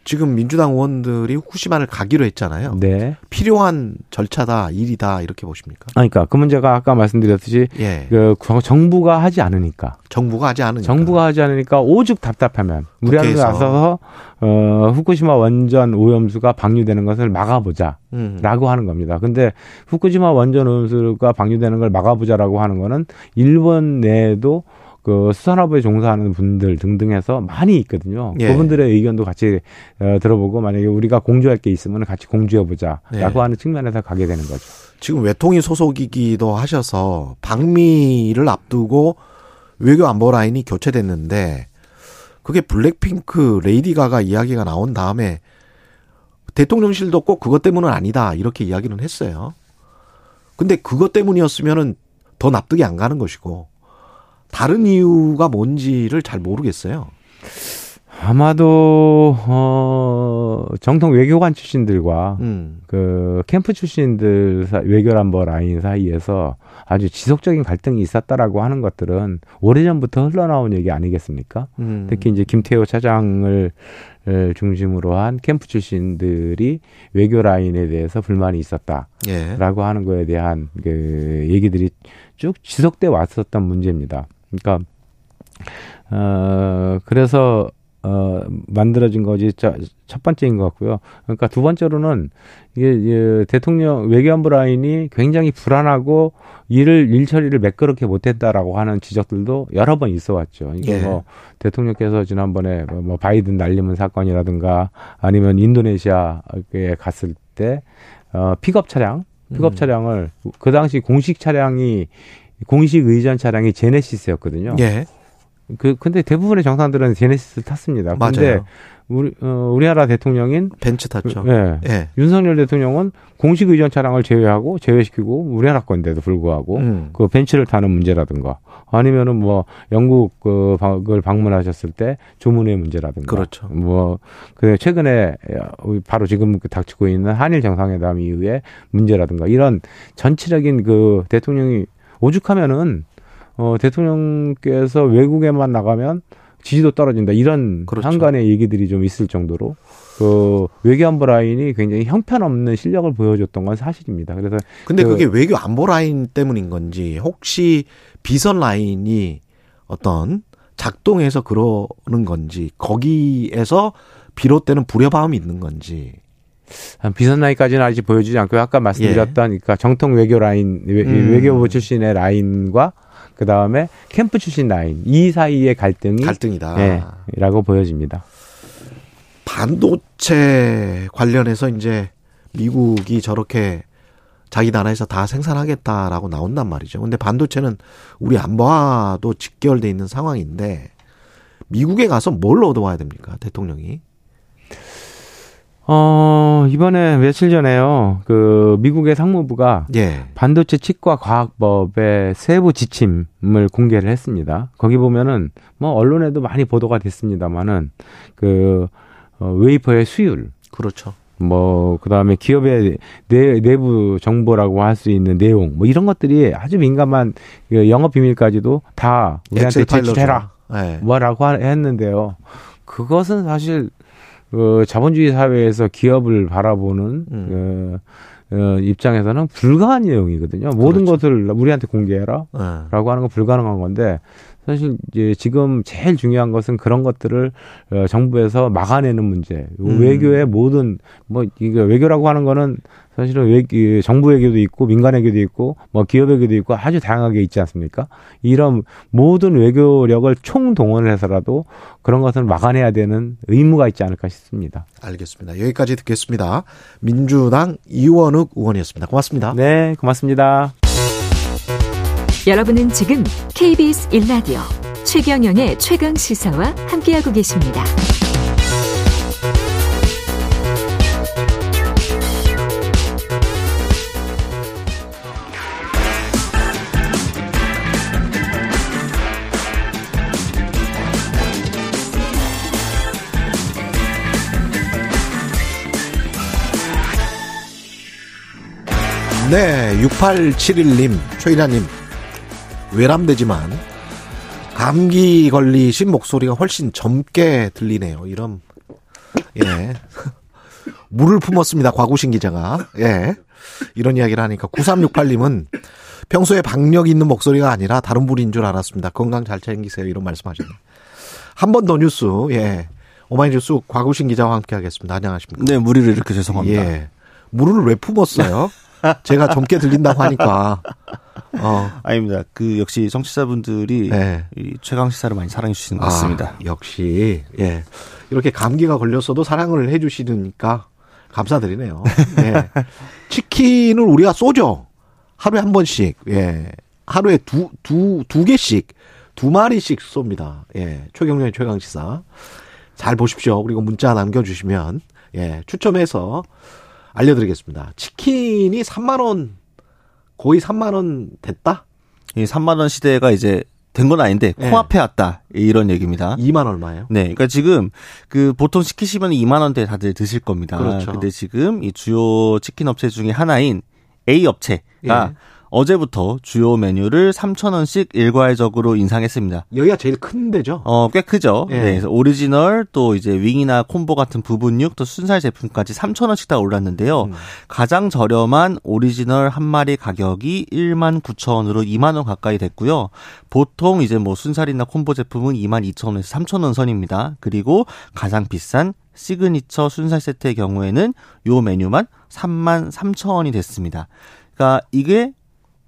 Speaker 2: 지금 민주당 의원들이 후쿠시마를 가기로 했잖아요.
Speaker 8: 네.
Speaker 2: 필요한 절차다, 일이다 이렇게 보십니까?
Speaker 8: 아, 그러니까 그 문제가 아까 말씀드렸듯이
Speaker 2: 예.
Speaker 8: 그 정부가 하지 않으니까
Speaker 2: 정부가 하지 않으니까.
Speaker 8: 정부가 하지 않으니까 오죽 답답하면 우리한테. 나서서 어 후쿠시마 원전 오염수가 방류되는 것을 막아보자.
Speaker 2: 음.
Speaker 8: 라고 하는 겁니다. 근데 후쿠시마 원전 오염수가 방류되는 걸 막아보자라고 하는 거는 일본 내에도 그 수산업에 종사하는 분들 등등 해서 많이 있거든요.
Speaker 2: 예.
Speaker 8: 그분들의 의견도 같이 어, 들어보고 만약에 우리가 공조할 게 있으면 같이 공조해 보자라고
Speaker 2: 예.
Speaker 8: 하는 측면에서 가게 되는 거죠.
Speaker 2: 지금 외통위 소속이기도 하셔서 방미를 앞두고 외교 안보 라인이 교체됐는데 그게 블랙핑크 레이디 가가 이야기가 나온 다음에 대통령실도 꼭 그것 때문은 아니다 이렇게 이야기는 했어요. 근데 그것 때문이었으면은 더 납득이 안 가는 것이고 다른 이유가 뭔지를 잘 모르겠어요.
Speaker 8: 아마도 어 정통 외교관 출신들과
Speaker 2: 음.
Speaker 8: 그 캠프 출신들 사- 외교란버 라인 사이에서 아주 지속적인 갈등이 있었다라고 하는 것들은 오래전부터 흘러나온 얘기 아니겠습니까?
Speaker 2: 음.
Speaker 8: 특히 이제 김태호 차장을 을 중심으로 한 캠프 출신들이 외교 라인에 대해서 불만이 있었다라고
Speaker 2: 예.
Speaker 8: 하는 거에 대한 그 얘기들이 쭉 지속돼 왔었던 문제입니다. 그러니까 어, 그래서 어, 만들어진 거지 첫 번째인 것 같고요. 그러니까 두 번째로는 이게, 이게 대통령 외교안보 라인이 굉장히 불안하고 일을 일 처리를 매끄럽게 못했다라고 하는 지적들도 여러 번 있어왔죠. 이게 예. 뭐 대통령께서 지난번에 뭐, 뭐 바이든 날리면 사건이라든가 아니면 인도네시아에 갔을 때 어, 픽업 차량, 픽업 음. 차량을 그 당시 공식 차량이 공식 의전 차량이 제네시스였거든요. 예. 그 근데 대부분의 정상들은 제네시스 탔습니다. 근데 우리 어, 우리나라 대통령인
Speaker 2: 벤츠 탔죠.
Speaker 8: 예. 예. 윤석열 대통령은 공식 의전 차량을 제외하고 제외시키고 우리나라 건데도 불구하고 음. 그 벤츠를 타는 문제라든가 아니면은 뭐 영국 그을 방문하셨을 때 조문의 문제라든가
Speaker 2: 그렇죠.
Speaker 8: 뭐그 최근에 바로 지금 그 닥치고 있는 한일 정상회담 이후에 문제라든가 이런 전체적인 그 대통령이 오죽하면은 어, 대통령께서 외국에만 나가면 지지도 떨어진다 이런 그렇죠. 한간의 얘기들이 좀 있을 정도로 그 외교안보 라인이 굉장히 형편없는 실력을 보여줬던 건 사실입니다. 그래서
Speaker 2: 근데 그, 게 외교안보 라인 때문인 건지 혹시 비선 라인이 어떤 작동해서 그러는 건지 거기에서 비롯되는 불협화음이 있는 건지
Speaker 8: 비선 라인까지는 아직 보여주지 않고 아까 말씀드렸던 예. 그러니까 정통 외교 라인 외, 음. 외교부 출신의 라인과 그 다음에 캠프 출신 라인 이 사이의 갈등이
Speaker 2: 갈등이다.
Speaker 8: 네, 라고 보여집니다.
Speaker 2: 반도체 관련해서 이제 미국이 저렇게 자기 나라에서 다 생산하겠다라고 나온단 말이죠. 근데 반도체는 우리 안보와도 직결돼 있는 상황인데 미국에 가서 뭘 얻어와야 됩니까? 대통령이?
Speaker 8: 어, 이번에 며칠 전에요. 그 미국의 상무부가 예. 반도체 치과 과학법의 세부 지침을 공개를 했습니다. 거기 보면은 뭐 언론에도 많이 보도가 됐습니다만은 그 어, 웨이퍼의 수율
Speaker 2: 그렇죠.
Speaker 8: 뭐 그다음에 기업의 내, 내부 정보라고 할 수 있는 내용 뭐 이런 것들이 아주 민감한 그 영업 비밀까지도 다 우리한테 제출해라. 네. 뭐라고 했는데요. 그것은 사실 그 자본주의 사회에서 기업을 바라보는 음. 그, 어, 입장에서는 불가한 내용이거든요. 모든 그렇죠. 것을 우리한테 공개해라라고 네. 하는 건 불가능한 건데 사실 이제 지금 제일 중요한 것은 그런 것들을 어, 정부에서 막아내는 문제. 음. 외교의 모든 뭐 이게 외교라고 하는 거는 사실은 외, 정부 외교도 있고 민간 외교도 있고 뭐 기업 외교도 있고 아주 다양하게 있지 않습니까? 이런 모든 외교력을 총동원을 해서라도 그런 것을 막아내야 되는 의무가 있지 않을까 싶습니다.
Speaker 2: 알겠습니다. 여기까지 듣겠습니다. 민주당 이원욱 의원이었습니다. 고맙습니다.
Speaker 8: 네, 고맙습니다.
Speaker 3: 여러분은 지금 KBS 1라디오 최경영의 최강 시사와 함께하고 계십니다.
Speaker 2: 네, 6871님, 최이라님, 외람되지만 감기 걸리신 목소리가 훨씬 젊게 들리네요. 이런 예. 물을 품었습니다. 과구신 기자가. 예. 이런 이야기를 하니까 9368님은 평소에 박력 있는 목소리가 아니라 다른 분인 줄 알았습니다. 건강 잘 챙기세요. 이런 말씀하셨네요. 한 번 더 뉴스. 예. 오마이뉴스 과구신 기자와 함께 하겠습니다. 안녕하십니까?
Speaker 9: 네, 무리를 이렇게 죄송합니다. 예.
Speaker 2: 물을 왜 품었어요? 제가 젊게 들린다고 하니까.
Speaker 9: 어. 아닙니다. 그 역시 청취자분들이 네. 이 최강 시사를 많이 사랑해 주시는 것 아, 같습니다. 아,
Speaker 2: 역시 예. 이렇게 감기가 걸렸어도 사랑을 해 주시니까 감사드리네요. 예. 치킨을 우리가 쏘죠. 하루에 한 번씩. 예. 하루에 두, 두, 두 개씩, 두 마리씩 쏩니다. 예. 최경련의 최강 시사. 잘 보십시오. 그리고 문자 남겨주시면, 예. 추첨해서 알려드리겠습니다. 치킨이 3만 원 거의 3만 원 됐다?
Speaker 9: 이 3만 원 시대가 이제 된 건 아닌데 네. 코앞에 왔다 이런 얘기입니다.
Speaker 2: 2만 얼마예요?
Speaker 9: 네, 그러니까 지금 그 보통 시키시면 2만 원대 다들 드실 겁니다. 그렇죠. 근데 지금 이 주요 치킨 업체 중에 하나인 A 업체가 예. 어제부터 주요 메뉴를 3,000원씩 일괄적으로 인상했습니다.
Speaker 2: 여기가 제일 큰 데죠?
Speaker 9: 어, 꽤 크죠. 예. 네, 그래서 오리지널 또 이제 윙이나 콤보 같은 부분육 또 순살 제품까지 3,000원씩 다 올랐는데요. 음. 가장 저렴한 오리지널 한 마리 가격이 1만 9천원으로 2만 원 가까이 됐고요. 보통 이제 뭐 순살이나 콤보 제품은 2만 2천 원에서 3천 원 선입니다. 그리고 가장 비싼 시그니처 순살 세트의 경우에는 요 메뉴만 3만 3천 원이 됐습니다. 그러니까 이게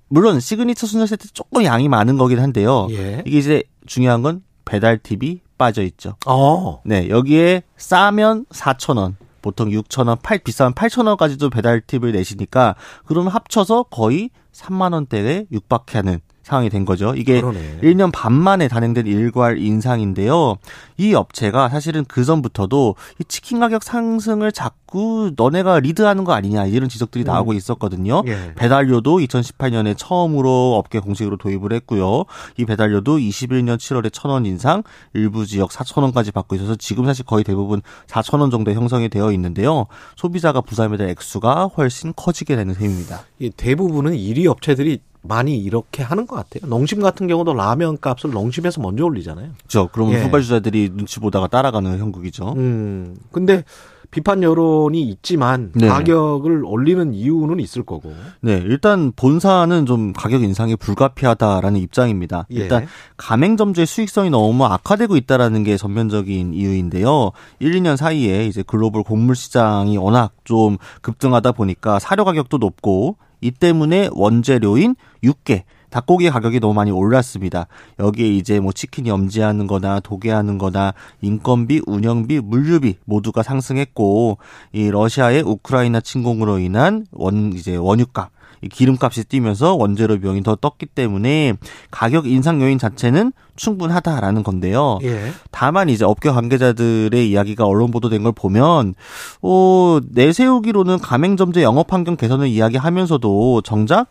Speaker 9: 물론 시그니처 순살 세트 조금 양이 많은 거긴 한데요. 예. 이게 이제 중요한 건 배달 팁이 빠져 있죠. 어. 네, 여기에 싸면 4,000원, 보통 6,000원, 8 비싸면 8,000원까지도 배달 팁을 내시니까 그러면 합쳐서 거의 3만 원대에 육박하는 상황이 된 거죠. 이게 그러네. 1년 반 만에 단행된 일괄 인상인데요. 이 업체가 사실은 그 전부터도 이 치킨 가격 상승을 자꾸 너네가 리드하는 거 아니냐 이런 지적들이 음. 나오고 있었거든요. 예. 배달료도 2018년에 처음으로 업계 공식으로 도입을 했고요. 이 배달료도 21년 7월에 1,000원 인상, 일부 지역 4,000원까지 받고 있어서 지금 사실 거의 대부분 4,000원 정도 형성이 되어 있는데요. 소비자가 부담에 대한 액수가 훨씬 커지게 되는 셈입니다.
Speaker 2: 대부분은 1위 업체들이 많이 이렇게 하는 것 같아요. 농심 같은 경우도 라면 값을 농심에서 먼저 올리잖아요.
Speaker 9: 그렇죠. 그러면 예. 후발주자들이 눈치 보다가 따라가는 형국이죠.
Speaker 2: 음. 근데 비판 여론이 있지만 네. 가격을 올리는 이유는 있을 거고.
Speaker 9: 네, 일단 본사는 좀 가격 인상이 불가피하다라는 입장입니다. 예. 일단 가맹점주의 수익성이 너무 악화되고 있다라는 게 전면적인 이유인데요. 1, 2년 사이에 이제 글로벌 곡물 시장이 워낙 좀 급등하다 보니까 사료 가격도 높고 이 때문에 원재료인 육개 닭고기 가격이 너무 많이 올랐습니다. 여기에 이제 뭐 치킨 염지하는 거나 도개하는 거나 인건비, 운영비, 물류비 모두가 상승했고 이 러시아의 우크라이나 침공으로 인한 원 이제 원유값 기름값이 뛰면서 원재료 비용이 더 떴기 때문에 가격 인상 요인 자체는 충분하다라는 건데요. 예. 다만 이제 업계 관계자들의 이야기가 언론 보도된 걸 보면 어 내세우기로는 가맹점제 영업 환경 개선을 이야기하면서도 정작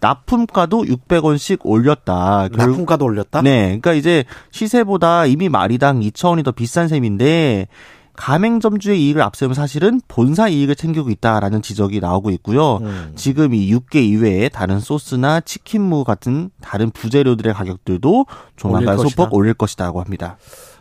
Speaker 9: 납품가도 600원씩 올렸다.
Speaker 2: 납품가도 올렸다?
Speaker 9: 네. 그러니까 이제 시세보다 이미 마리당 2,000원이 더 비싼 셈인데 가맹점주의 이익을 앞세우면 사실은 본사 이익을 챙기고 있다라는 지적이 나오고 있고요. 음. 지금 이 육개 이외에 다른 소스나 치킨무 같은 다른 부재료들의 가격들도 조만간 소폭 올릴 것이다고 합니다.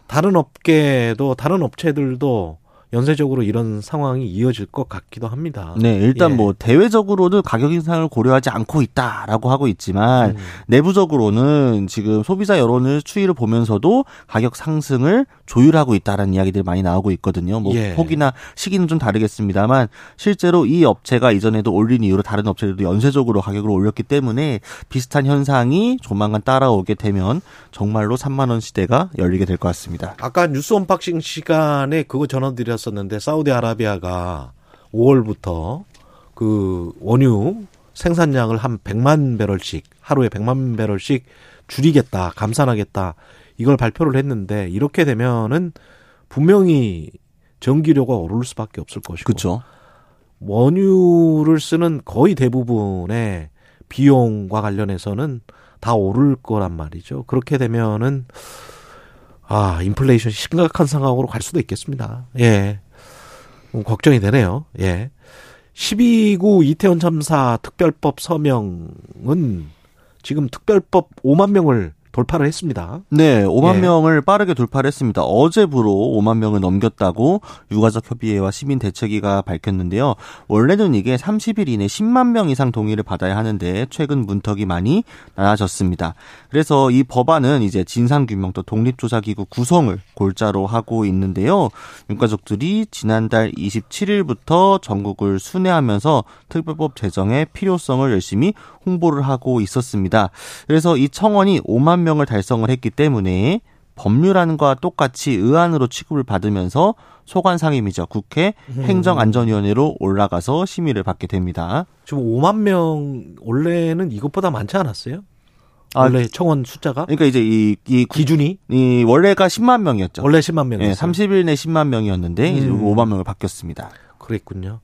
Speaker 2: 다른 업계도 다른 업체들도 연쇄적으로 이런 상황이 이어질 것 같기도 합니다.
Speaker 9: 네, 일단 예. 뭐 대외적으로는 가격 인상을 고려하지 않고 있다라고 하고 있지만 음. 내부적으로는 지금 소비자 여론을 추이를 보면서도 가격 상승을 조율하고 있다라는 이야기들이 많이 나오고 있거든요. 뭐 예. 폭이나 시기는 좀 다르겠습니다만 실제로 이 업체가 이전에도 올린 이후로 다른 업체들도 연쇄적으로 가격을 올렸기 때문에 비슷한 현상이 조만간 따라오게 되면 정말로 3만 원 시대가 열리게 될 것 같습니다.
Speaker 2: 아까 뉴스 언박싱 시간에 그거 전화드렸 있었는데 사우디아라비아가 5월부터 그 원유 생산량을 한 100만 배럴씩 하루에 100만 배럴씩 줄이겠다, 감산하겠다. 이걸 발표를 했는데 이렇게 되면은 분명히 전기료가 오를 수밖에 없을 것이고.
Speaker 9: 그렇죠.
Speaker 2: 원유를 쓰는 거의 대부분의 비용과 관련해서는 다 오를 거란 말이죠. 그렇게 되면은 아, 인플레이션 심각한 상황으로 갈 수도 있겠습니다. 예. 음, 걱정이 되네요. 예. 12구 이태원 참사 특별법 서명은 지금 특별법 5만 명을 돌파를 했습니다.
Speaker 9: 네, 5만 예. 명을 빠르게 돌파를 했습니다. 어제부로 5만 명을 넘겼다고 유가족 협의회와 시민 대책위가 밝혔는데요. 원래는 이게 30일 이내 10만 명 이상 동의를 받아야 하는데 최근 문턱이 많이 낮아졌습니다. 그래서 이 법안은 이제 진상 규명 또 독립조사 기구 구성을 골자로 하고 있는데요. 유가족들이 지난달 27일부터 전국을 순회하면서 특별법 제정의 필요성을 열심히 홍보를 하고 있었습니다. 그래서 이 청원이 5만 명을 달성을 했기 때문에 법률안과 똑같이 의안으로 취급을 받으면서 소관 상임이죠. 국회 음. 행정안전위원회로 올라가서 심의를 받게 됩니다.
Speaker 2: 지금 5만 명 원래는 이것보다 많지 않았어요? 아, 원래 청원 숫자가?
Speaker 9: 그러니까 이제 이, 이 기준이 이 원래가 10만 명이었죠.
Speaker 2: 원래 10만 명이었어요. 네,
Speaker 9: 30일 내 10만 명이었는데 음. 이제 5만 명을 바뀌었습니다.
Speaker 2: 그랬군요.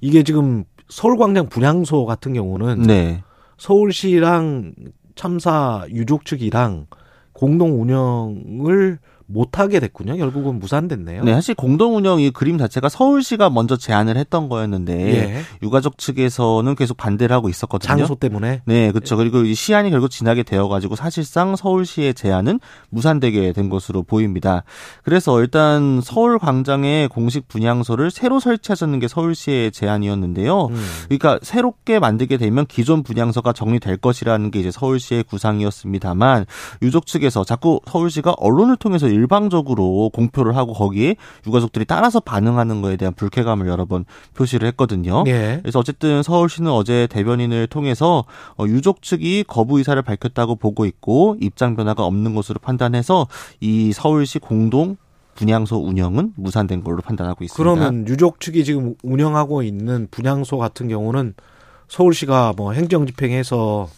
Speaker 2: 이게 지금 서울광장 분향소 같은 경우는 네. 서울시랑 참사 유족 측이랑 공동 운영을 못하게 됐군요. 결국은 무산됐네요.
Speaker 9: 네, 사실 공동 운영 이 그림 자체가 서울시가 먼저 제안을 했던 거였는데
Speaker 2: 예.
Speaker 9: 유가족 측에서는 계속 반대를 하고 있었거든요.
Speaker 2: 장소 때문에.
Speaker 9: 네, 그렇죠. 그리고 이 시한이 결국 지나게 되어가지고 사실상 서울시의 제안은 무산되게 된 것으로 보입니다. 그래서 일단 서울 광장에 공식 분향소를 새로 설치하자는 게 서울시의 제안이었는데요.
Speaker 2: 음.
Speaker 9: 그러니까 새롭게 만들게 되면 기존 분향소가 정리될 것이라는 게 이제 서울시의 구상이었습니다만 유족 측에서 자꾸 서울시가 언론을 통해서 일 방적으로 공표를 하고 거기에 유가족들이 따라서 반응하는 거에 대한 불쾌감을 여러 번 표시를 했거든요.
Speaker 2: 예.
Speaker 9: 그래서 어쨌든 서울시는 어제 대변인을 통해서 어, 유족 측이 거부 의사를 밝혔다고 보고 있고 입장 변화가 없는 것으로 판단해서 이 서울시 공동 분향소 운영은 무산된 걸로 판단하고 있습니다.
Speaker 2: 그러면 유족 측이 지금 운영하고 있는 분향소 같은 경우는 서울시가 뭐 행정 집행해서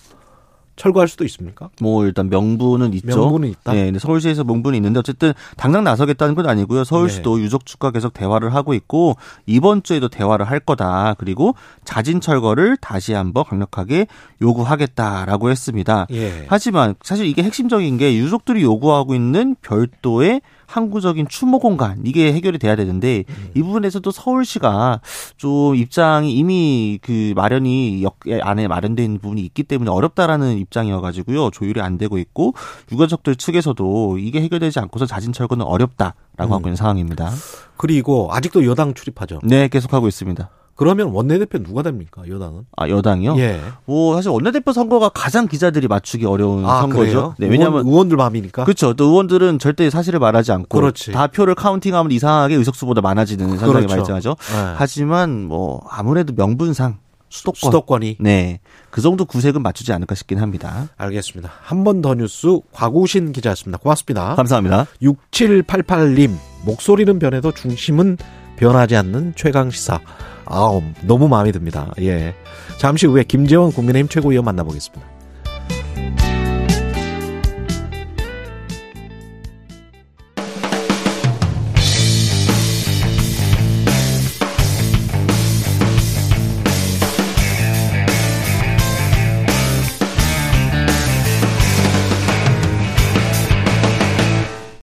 Speaker 2: 철거할 수도 있습니까?
Speaker 9: 뭐 일단 명분은 있죠.
Speaker 2: 명분은 있다.
Speaker 9: 네, 서울시에서 명분이 있는데 어쨌든 당장 나서겠다는 건 아니고요. 서울시도
Speaker 2: 네.
Speaker 9: 유족 측과 계속 대화를 하고 있고 이번 주에도 대화를 할 거다. 그리고 자진 철거를 다시 한번 강력하게 요구하겠다라고 했습니다.
Speaker 2: 예.
Speaker 9: 하지만 사실 이게 핵심적인 게 유족들이 요구하고 있는 별도의 항구적인 추모 공간 이게 해결이 돼야 되는데
Speaker 2: 음.
Speaker 9: 이 부분에서도 서울시가 좀 입장이 이미 그 마련이 역 안에 있는 부분이 있기 때문에 어렵다라는 입장이어가지고요 조율이 안 되고 있고 유가족들 측에서도 이게 해결되지 않고서 자진 철거는 어렵다라고
Speaker 2: 음.
Speaker 9: 하고 있는 상황입니다.
Speaker 2: 그리고 아직도 여당 출입하죠.
Speaker 9: 네 계속하고 있습니다.
Speaker 2: 그러면 원내대표 누가 됩니까? 여당은?
Speaker 9: 아 여당이요?
Speaker 2: 예.
Speaker 9: 뭐 사실 원내대표 선거가 가장 기자들이 맞추기 어려운
Speaker 2: 아,
Speaker 9: 선거죠.
Speaker 2: 그래요?
Speaker 9: 네 왜냐하면
Speaker 2: 의원, 의원 들 마음이니까.
Speaker 9: 그렇죠. 또 의원들은 절대 사실을 말하지 않고
Speaker 2: 그렇지.
Speaker 9: 다 표를 카운팅하면 이상하게 의석수보다 많아지는 현상이
Speaker 2: 그렇죠.
Speaker 9: 발생하죠.
Speaker 2: 예.
Speaker 9: 하지만 뭐 아무래도 명분상 수도권
Speaker 2: 수도권이.
Speaker 9: 네. 그 정도 구색은 맞추지 않을까 싶긴 합니다.
Speaker 2: 알겠습니다. 한 번 더 뉴스 과구신 기자였습니다. 고맙습니다.
Speaker 9: 감사합니다.
Speaker 2: 6788님 목소리는 변해도 중심은 변하지 않는 최강 시사. 아, 너무 마음에 듭니다. 예. 잠시 후에 김재원 국민의힘 최고위원 만나보겠습니다.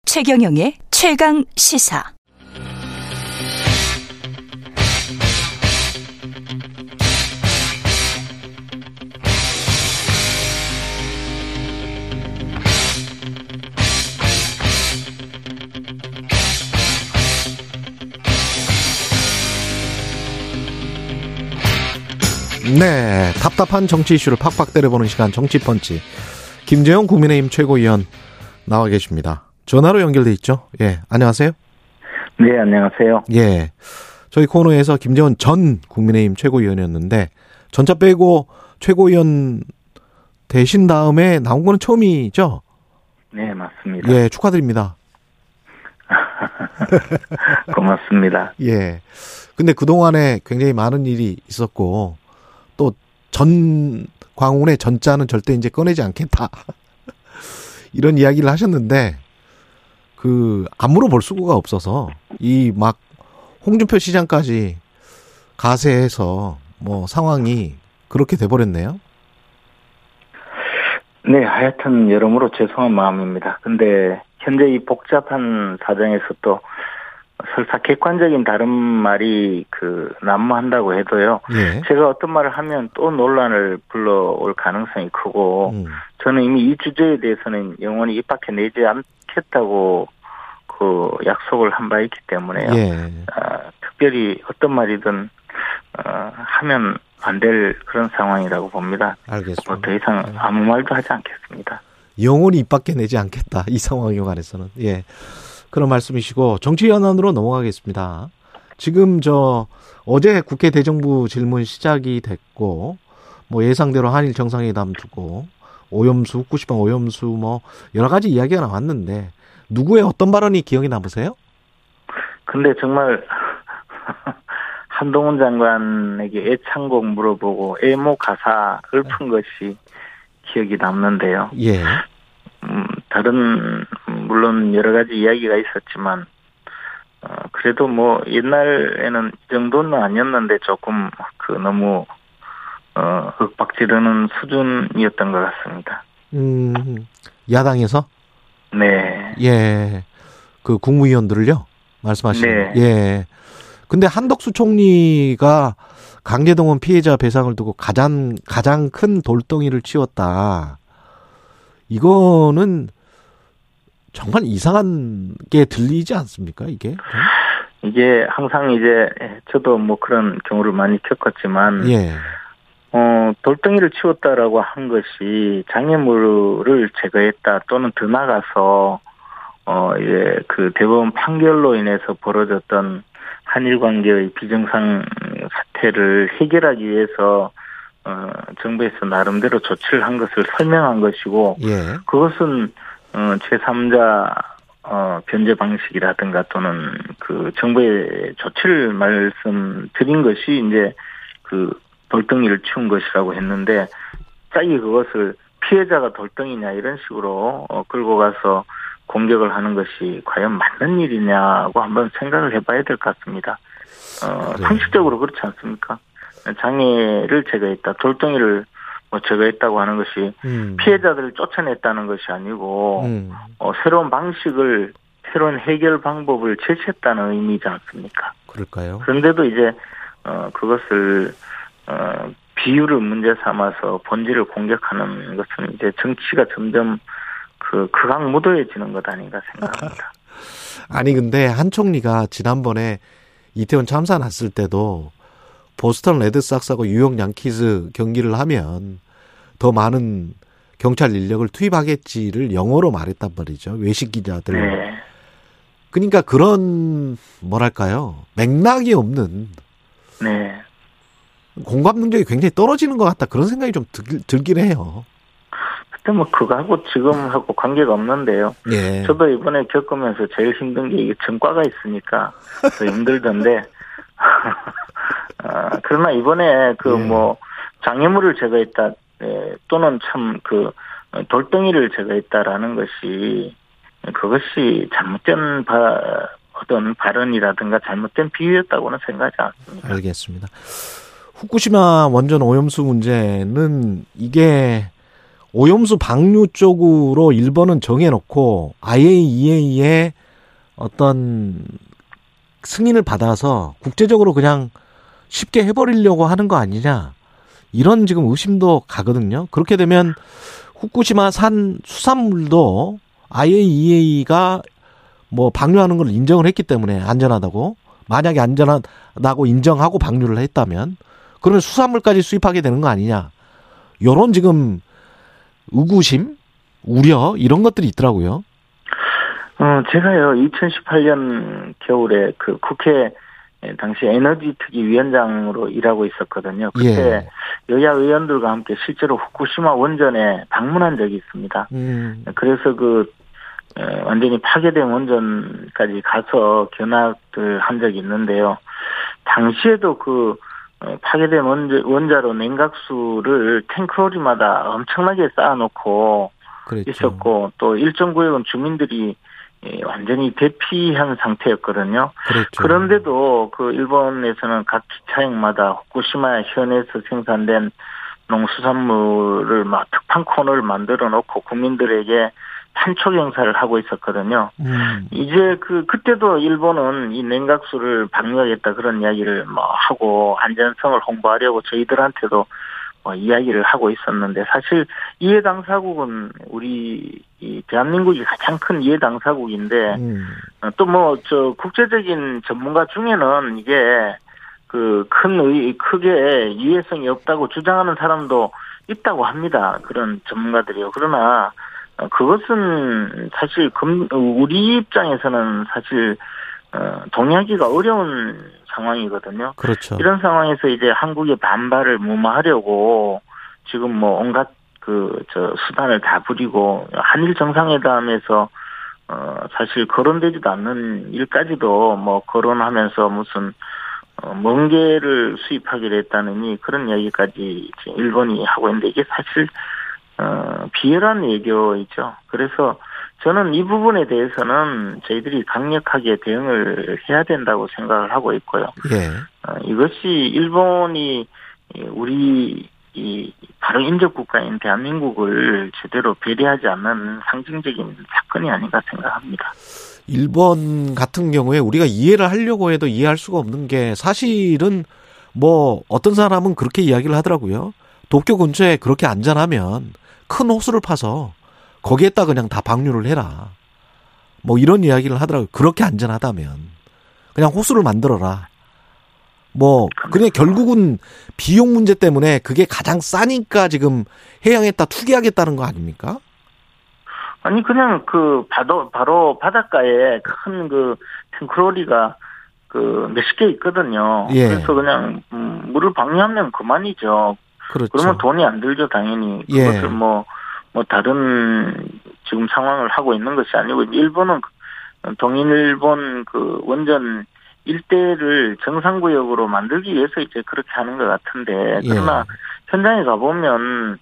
Speaker 10: 최경영의 최강 시사.
Speaker 2: 네. 답답한 정치 이슈를 팍팍 때려보는 시간 정치펀치. 김재영 국민의힘 최고위원 나와 계십니다. 전화로 연결돼 있죠? 예. 안녕하세요.
Speaker 11: 네, 안녕하세요.
Speaker 2: 예. 저희 코너에서 김재원 전 국민의힘 최고위원이었는데 전차 빼고 최고위원 되신 다음에 나온 거는 처음이죠?
Speaker 11: 네, 맞습니다.
Speaker 2: 예, 축하드립니다.
Speaker 11: 고맙습니다.
Speaker 2: 예. 근데 그동안에 굉장히 많은 일이 있었고 또 전 광운의 전자는 절대 이제 꺼내지 않겠다. 이런 이야기를 하셨는데 그 안 물어볼 수가 없어서 이 막 홍준표 시장까지 가세해서 뭐 상황이 그렇게 돼 버렸네요.
Speaker 11: 네, 하여튼 여러모로 죄송한 마음입니다. 근데 현재 이 복잡한 사정에서 또 설사 객관적인 다른 말이 그 난무한다고 해도요.
Speaker 2: 예.
Speaker 11: 제가 어떤 말을 하면 또 논란을 불러올 가능성이 크고
Speaker 2: 음.
Speaker 11: 저는 이미 이 주제에 대해서는 영원히 입 밖에 내지 않겠다고 그 약속을 한 바 있기 때문에요.
Speaker 2: 예.
Speaker 11: 아, 특별히 어떤 말이든 어, 하면 안 될 그런 상황이라고 봅니다.
Speaker 2: 알겠습니다.
Speaker 11: 뭐 더 이상 아무 말도 하지 않겠습니다.
Speaker 2: 영원히 입 밖에 내지 않겠다. 이 상황에 관해서는. 예. 그런 말씀이시고 정치 현안으로 넘어가겠습니다. 지금 저 어제 국회 대정부 질문 시작이 됐고 뭐 예상대로 한일 정상회담 두고 오염수 후쿠시마 오염수 뭐 여러 가지 이야기가 나왔는데 누구의 어떤 발언이 기억에 남으세요?
Speaker 11: 근데 정말 한동훈 장관에게 애창곡 물어보고 애모 가사 읊은 것이 기억이 남는데요.
Speaker 2: 예.
Speaker 11: 음, 다른 물론 여러 가지 이야기가 있었지만 어, 그래도 뭐 옛날에는 이 정도는 아니었는데 조금 그 너무 어, 윽박지르는 수준이었던 것 같습니다.
Speaker 2: 음. 야당에서
Speaker 11: 네.
Speaker 2: 예. 그 국무위원들을요 말씀하시는
Speaker 11: 네.
Speaker 2: 예. 근데 한덕수 총리가 강제동원 피해자 배상을 두고 가장 가장 큰 돌덩이를 치웠다. 이거는 정말 이상한 게 들리지 않습니까? 이게
Speaker 11: 이게 항상 이제 저도 뭐 그런 경우를 많이 겪었지만
Speaker 2: 예.
Speaker 11: 어, 돌덩이를 치웠다라고 한 것이 장애물을 제거했다 또는 더 나가서 어, 이제 그 대법원 판결로 인해서 벌어졌던 한일 관계의 비정상 사태를 해결하기 위해서 어, 정부에서 나름대로 조치를 한 것을 설명한 것이고
Speaker 2: 예.
Speaker 11: 그것은 어, 제3자 어, 변제 방식이라든가 또는 그 정부의 조치를 말씀드린 것이 이제 그 돌덩이를 치운 것이라고 했는데 짝이 그것을 피해자가 돌덩이냐 이런 식으로 어, 끌고 가서 공격을 하는 것이 과연 맞는 일이냐고 한번 생각을 해봐야 될 것 같습니다. 어,
Speaker 2: 네.
Speaker 11: 상식적으로 그렇지 않습니까? 장애를 제거했다, 돌덩이를 뭐 제거했다고 하는 것이
Speaker 2: 음.
Speaker 11: 피해자들을 쫓아냈다는 것이 아니고
Speaker 2: 음.
Speaker 11: 어, 새로운 방식을 새로운 해결 방법을 제시했다는 의미지 않습니까?
Speaker 2: 그럴까요?
Speaker 11: 그런데도 이제 어, 그것을 어, 비유를 문제 삼아서 본질을 공격하는 것은 이제 정치가 점점 그 극악 무도해지는 것 아닌가 생각합니다.
Speaker 2: 아니 근데 한 총리가 지난번에 이태원 참사 났을 때도 보스턴 레드삭스하고 뉴욕 양키즈 경기를 하면 더 많은 경찰 인력을 투입하겠지를 영어로 말했단 말이죠. 외식 기자들.
Speaker 11: 네.
Speaker 2: 그러니까 그런 뭐랄까요? 맥락이 없는
Speaker 11: 네.
Speaker 2: 공감 능력이 굉장히 떨어지는 것 같다. 그런 생각이 좀 들, 들긴 해요.
Speaker 11: 그때 뭐 그거하고 지금하고 관계가 없는데요.
Speaker 2: 예.
Speaker 11: 저도 이번에 겪으면서 제일 힘든 게 이게 전과가 있으니까 더 힘들던데. 아, 그러나 이번에 그
Speaker 2: 예.
Speaker 11: 뭐 장애물을 제거했다 예, 또는 참 그 돌덩이를 제거했다라는 것이 그것이 잘못된 바, 어떤 발언이라든가 잘못된 비유였다고는 생각하지 않습니다.
Speaker 2: 알겠습니다. 후쿠시마 원전 오염수 문제는 이게 오염수 방류 쪽으로 일본은 정해놓고 IAEA의 어떤 승인을 받아서 국제적으로 그냥 쉽게 해버리려고 하는 거 아니냐 이런 지금 의심도 가거든요. 그렇게 되면 후쿠시마 산 수산물도 IAEA가 뭐 방류하는 걸 인정을 했기 때문에 안전하다고 만약에 안전하다고 인정하고 방류를 했다면 그러면 수산물까지 수입하게 되는 거 아니냐 요런 지금 의구심 우려 이런 것들이 있더라고요.
Speaker 11: 어, 제가요, 2018년 겨울에 그 국회 당시 에너지 특위 위원장으로 일하고 있었거든요. 그때
Speaker 2: 예.
Speaker 11: 여야 의원들과 함께 실제로 후쿠시마 원전에 방문한 적이 있습니다.
Speaker 2: 음,
Speaker 11: 그래서 그 에, 완전히 파괴된 원전까지 가서 견학을 한 적이 있는데요. 당시에도 그 어, 파괴된 원자, 원자로 냉각수를 탱크로리마다 엄청나게 쌓아놓고
Speaker 2: 그랬죠.
Speaker 11: 있었고 또 일정 구역은 주민들이 예, 완전히 대피한 상태였거든요.
Speaker 2: 그랬죠.
Speaker 11: 그런데도 그 일본에서는 각 기차역마다 후쿠시마 현에서 생산된 농수산물을 막 특판 코너를 만들어 놓고 국민들에게 판촉 행사를 하고 있었거든요.
Speaker 2: 음,
Speaker 11: 이제 그 그때도 일본은 이 냉각수를 방류하겠다 그런 이야기를 뭐 하고 안전성을 홍보하려고 저희들한테도 뭐 이야기를 하고 있었는데 사실 이해 당사국은 우리 이 대한민국이 가장 큰 이해 당사국인데
Speaker 2: 음,
Speaker 11: 또뭐 저 국제적인 전문가 중에는 이게 그큰의 크게 이해성이 없다고 주장하는 사람도 있다고 합니다. 그런 전문가들이요. 그러나 어, 그것은 사실 금 우리 입장에서는 사실 어, 동의하기가 어려운 상황이거든요.
Speaker 2: 그렇죠.
Speaker 11: 이런 상황에서 이제 한국의 반발을 무마하려고 지금 뭐 온갖 그 저 수단을 다 부리고 한일 정상회담에서 어 사실 거론되지도 않는 일까지도 뭐 거론하면서 무슨 어, 멍게를 수입하기로 했다느니 그런 지금 일본이 하고 있는데 이게 사실 어 비열한 외교이죠. 그래서 저는 이 부분에 대해서는 저희들이 강력하게 대응을 해야 된다고 생각을 하고 있고요.
Speaker 2: 예.
Speaker 11: 어, 이것이 일본이 우리 이 바로 인접 국가인 대한민국을 제대로 배려하지 않는 상징적인 사건이 아닌가 생각합니다.
Speaker 2: 일본 같은 경우에 우리가 이해를 하려고 해도 이해할 수가 없는 게 사실은 뭐 어떤 사람은 그렇게 이야기를 하더라고요. 도쿄 근처에 그렇게 안전하면 큰 호수를 파서 거기에다 그냥 다 방류를 해라. 뭐 이런 이야기를 하더라고요. 그렇게 안전하다면 그냥 호수를 만들어라. 뭐 그냥 결국은 비용 문제 때문에 그게 가장 싸니까 지금 해양에다 투기하겠다는 거 아닙니까?
Speaker 11: 아니 그냥 그 바로 바로 바닷가에 큰 그 탱크로리가 그 몇십 개 있거든요.
Speaker 2: 예.
Speaker 11: 그래서 그냥 음, 물을 방류하면 그만이죠.
Speaker 2: 그렇죠.
Speaker 11: 그러면 돈이 안 들죠 당연히.
Speaker 2: 예.
Speaker 11: 그것을 뭐 뭐 다른 지금 상황을 하고 있는 것이 아니고 일본은 동일본 그 원전 일대를 정상구역으로 만들기 위해서 이제 그렇게 하는 것 같은데 그러나 현장에 가보면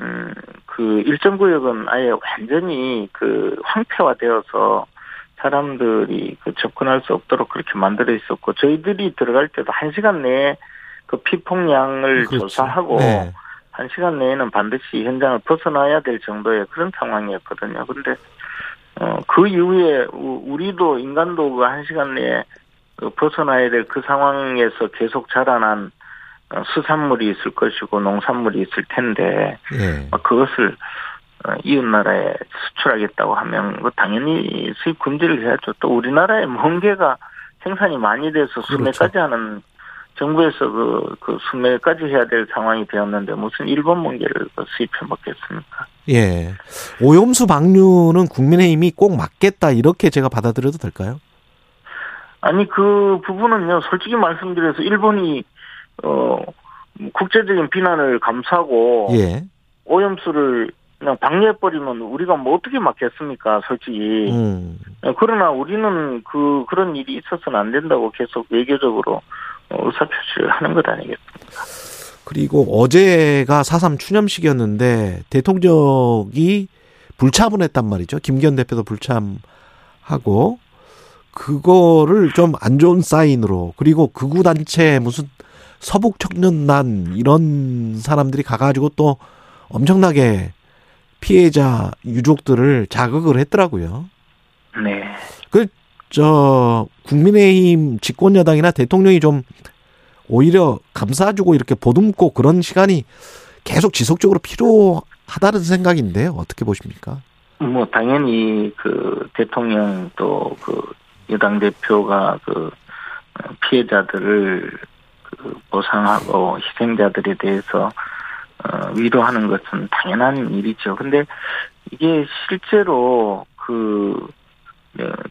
Speaker 11: 음, 그 일정 구역은 아예 완전히 그 황폐화되어서 사람들이 그 접근할 수 없도록 그렇게 만들어 있었고 저희들이 들어갈 때도 한 시간 내에 그 피폭량을
Speaker 2: 그렇죠.
Speaker 11: 조사하고
Speaker 2: 네.
Speaker 11: 한 시간 내에는 반드시 현장을 벗어나야 될 정도의 그런 상황이었거든요. 근데 어, 그 이후에 우- 우리도 인간도 그 한 시간 내에 그 벗어나야 될 그 상황에서 계속 자라난 어, 수산물이 있을 것이고 농산물이 있을 텐데
Speaker 2: 예.
Speaker 11: 막 그것을 어, 이웃 나라에 수출하겠다고 하면 그 당연히 수입 금지를 해야죠. 또 우리나라에 멍게가 생산이 많이 돼서
Speaker 2: 그렇죠.
Speaker 11: 수매까지 하는 정부에서 그, 그 수매까지 해야 될 상황이 되었는데 무슨 일본 멍게를 그 수입해 먹겠습니까?
Speaker 2: 예. 오염수 방류는 국민의힘이 꼭 막겠다 이렇게 제가 받아들여도 될까요?
Speaker 11: 아니 그 부분은요 솔직히 말씀드려서 일본이 어 국제적인 비난을 감수하고
Speaker 2: 예.
Speaker 11: 오염수를 그냥 방류해버리면 우리가 뭐 어떻게 막겠습니까 솔직히
Speaker 2: 음.
Speaker 11: 어, 그러나 우리는 그 그런 일이 있어서는 안 된다고 계속 외교적으로 어, 의사표시를 하는 것 아니겠습니까?
Speaker 2: 그리고 어제가 4.3 추념식이었는데 대통령이 불참을 했단 말이죠. 김기현 대표도 불참하고 그거를 좀 안 좋은 사인으로 그리고 극우 단체 무슨 서북 청년단 이런 사람들이 가가지고 또 엄청나게 피해자 유족들을 자극을 했더라고요.
Speaker 11: 네.
Speaker 2: 그, 저, 국민의힘 집권 여당이나 대통령이 좀 오히려 감싸주고 이렇게 보듬고 그런 시간이 계속 지속적으로 필요하다는 생각인데 어떻게 보십니까?
Speaker 11: 뭐 당연히 그 대통령 또 그 여당 대표가 그 어, 피해자들을 그 보상하고 희생자들에 대해서 어, 위로하는 것은 당연한 일이죠. 근데 이게 실제로 그 어,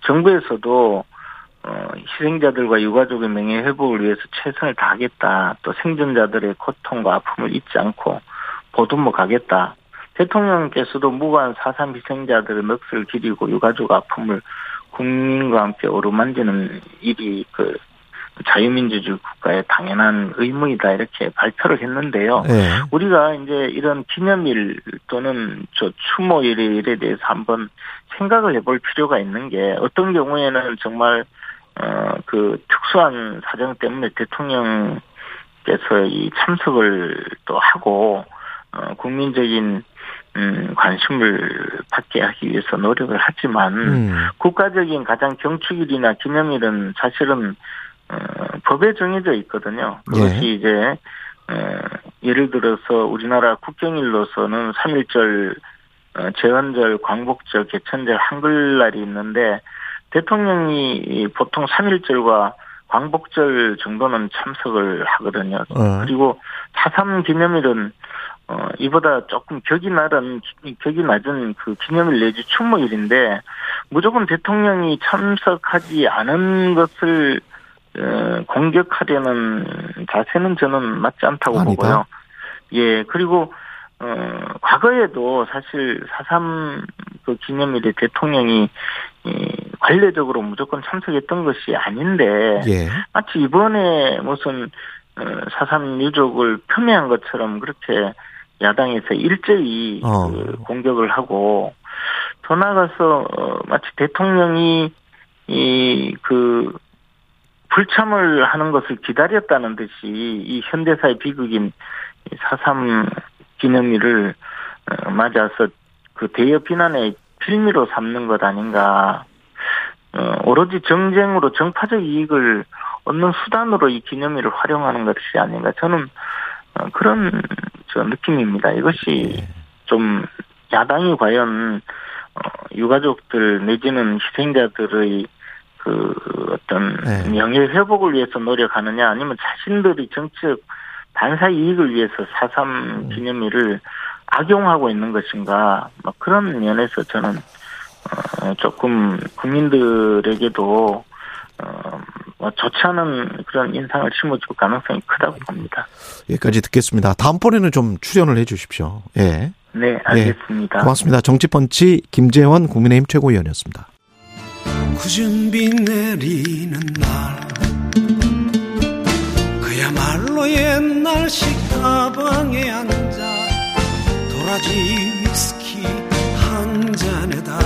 Speaker 11: 정부에서도 어, 희생자들과 유가족의 명예 회복을 위해서 최선을 다하겠다. 또 생존자들의 고통과 아픔을 잊지 않고 보듬어 가겠다. 대통령께서도 무고한 사삼 희생자들의 넋을 기리고 유가족 아픔을 국민과 함께 어루만지는 일이 그 자유민주주의 국가의 당연한 의무이다 이렇게 발표를 했는데요.
Speaker 2: 네.
Speaker 11: 우리가 이제 이런 기념일 또는 저 추모일에 대해서 한번 생각을 해볼 필요가 있는 게 어떤 경우에는 정말 어그 특수한 사정 때문에 대통령께서 이 참석을 또 하고 어 국민적인 음 관심을 받게 하기 위해서 노력을 하지만
Speaker 2: 음.
Speaker 11: 국가적인 가장 경축일이나 기념일은 사실은 어, 법에 정해져 있거든요. 그것이
Speaker 2: 예.
Speaker 11: 이제 어, 예를 들어서 우리나라 국경일로서는 3.1절, 어, 제헌절, 광복절, 개천절, 한글날이 있는데 대통령이 이 보통 3.1절과 광복절 정도는 참석을 하거든요.
Speaker 2: 어.
Speaker 11: 그리고 4.3 기념일은 어, 이보다 조금 격이 낮은, 격이 낮은 그 기념일 내지 추모일인데, 무조건 대통령이 참석하지 않은 것을, 어, 공격하려는 자세는 저는 맞지 않다고
Speaker 2: 아니다.
Speaker 11: 보고요. 예, 그리고, 어, 과거에도 사실 4.3그 기념일에 대통령이, 이, 관례적으로 무조건 참석했던 것이 아닌데,
Speaker 2: 예.
Speaker 11: 마치 이번에 무슨 어, 사삼 유족을 폄훼한 것처럼 그렇게 야당에서 일제히
Speaker 2: 어.
Speaker 11: 그 공격을 하고 더 나아가서 어, 마치 대통령이 이 그 불참을 하는 것을 기다렸다는 듯이 이 현대사의 비극인 4.3 기념일을 어, 맞아서 그 대여 비난의 빌미로 삼는 것 아닌가. 어, 오로지 정쟁으로 정파적 이익을 얻는 수단으로 이 기념일을 활용하는 것이 아닌가. 저는 어, 그런 저 느낌입니다. 이것이 좀 야당이 과연 어, 유가족들 내지는 희생자들의 그 어떤
Speaker 2: 네.
Speaker 11: 명예 회복을 위해서 노력하느냐 아니면 자신들이 정치적 반사 이익을 위해서 4.3 기념일을 악용하고 있는 것인가 뭐 그런 면에서 저는 어, 조금 국민들에게도 어, 뭐 좋지 않은 그런 인상을 심어줄 가능성이 크다고 봅니다.
Speaker 2: 여기까지 듣겠습니다. 다음번에는 좀 출연을 해 주십시오. 예.
Speaker 11: 네, 알겠습니다.
Speaker 2: 예, 고맙습니다. 정치펀치 김재원 국민의힘 최고위원이었습니다.
Speaker 12: 굳은 비 내리는 날 그야말로 옛날 식가방에 앉아 도라지 위스키 한 잔에다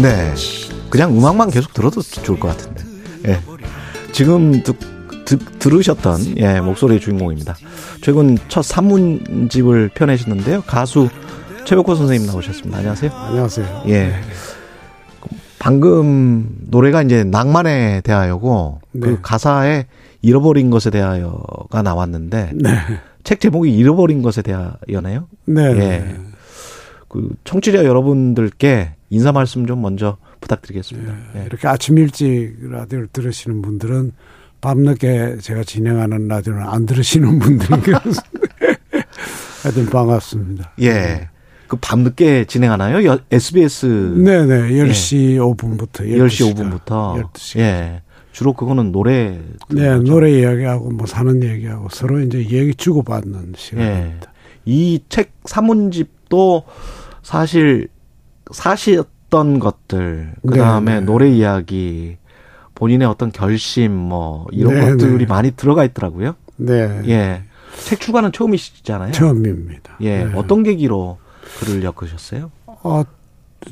Speaker 2: 네. 그냥 음악만 계속 들어도 좋을 것 같은데. 예. 지금 듣, 듣, 들으셨던, 예, 목소리의 주인공입니다. 최근 첫 산문집을 펴내셨는데요. 가수 최백호 선생님 나오셨습니다. 안녕하세요.
Speaker 13: 안녕하세요.
Speaker 2: 예. 방금 노래가 이제 낭만에 대하여고 그
Speaker 13: 네.
Speaker 2: 가사에 잃어버린 것에 대하여가 나왔는데
Speaker 13: 네.
Speaker 2: 책 제목이 잃어버린 것에 대하여네요.
Speaker 13: 네.
Speaker 2: 예. 그 청취자 여러분들께 인사 말씀 좀 먼저 부탁드리겠습니다. 예.
Speaker 13: 이렇게 아침 일찍 라디오를 들으시는 분들은 밤늦게 제가 진행하는 라디오를 안 들으시는 분들인 것 같습니다. 하여튼 반갑습니다.
Speaker 2: 예. 그 밤늦게 진행하나요? 여- SBS
Speaker 13: 네네. 10시 5분부터
Speaker 2: 10시 5분부터. 예. 주로 그거는 노래
Speaker 13: 네, 노래 이야기하고 뭐 사는 얘기하고 서로 이제 얘기 주고받는 시간입니다.
Speaker 2: 예. 이책 사문집도 사실 사시었던 것들, 그 다음에
Speaker 13: 네, 네.
Speaker 2: 노래 이야기, 본인의 어떤 결심, 뭐, 이런
Speaker 13: 네,
Speaker 2: 것들이
Speaker 13: 네.
Speaker 2: 많이 들어가 있더라고요.
Speaker 13: 네.
Speaker 2: 예. 책 출간은 처음이시잖아요.
Speaker 13: 처음입니다.
Speaker 2: 예.
Speaker 13: 네.
Speaker 2: 어떤 계기로 글을 엮으셨어요?
Speaker 13: 어,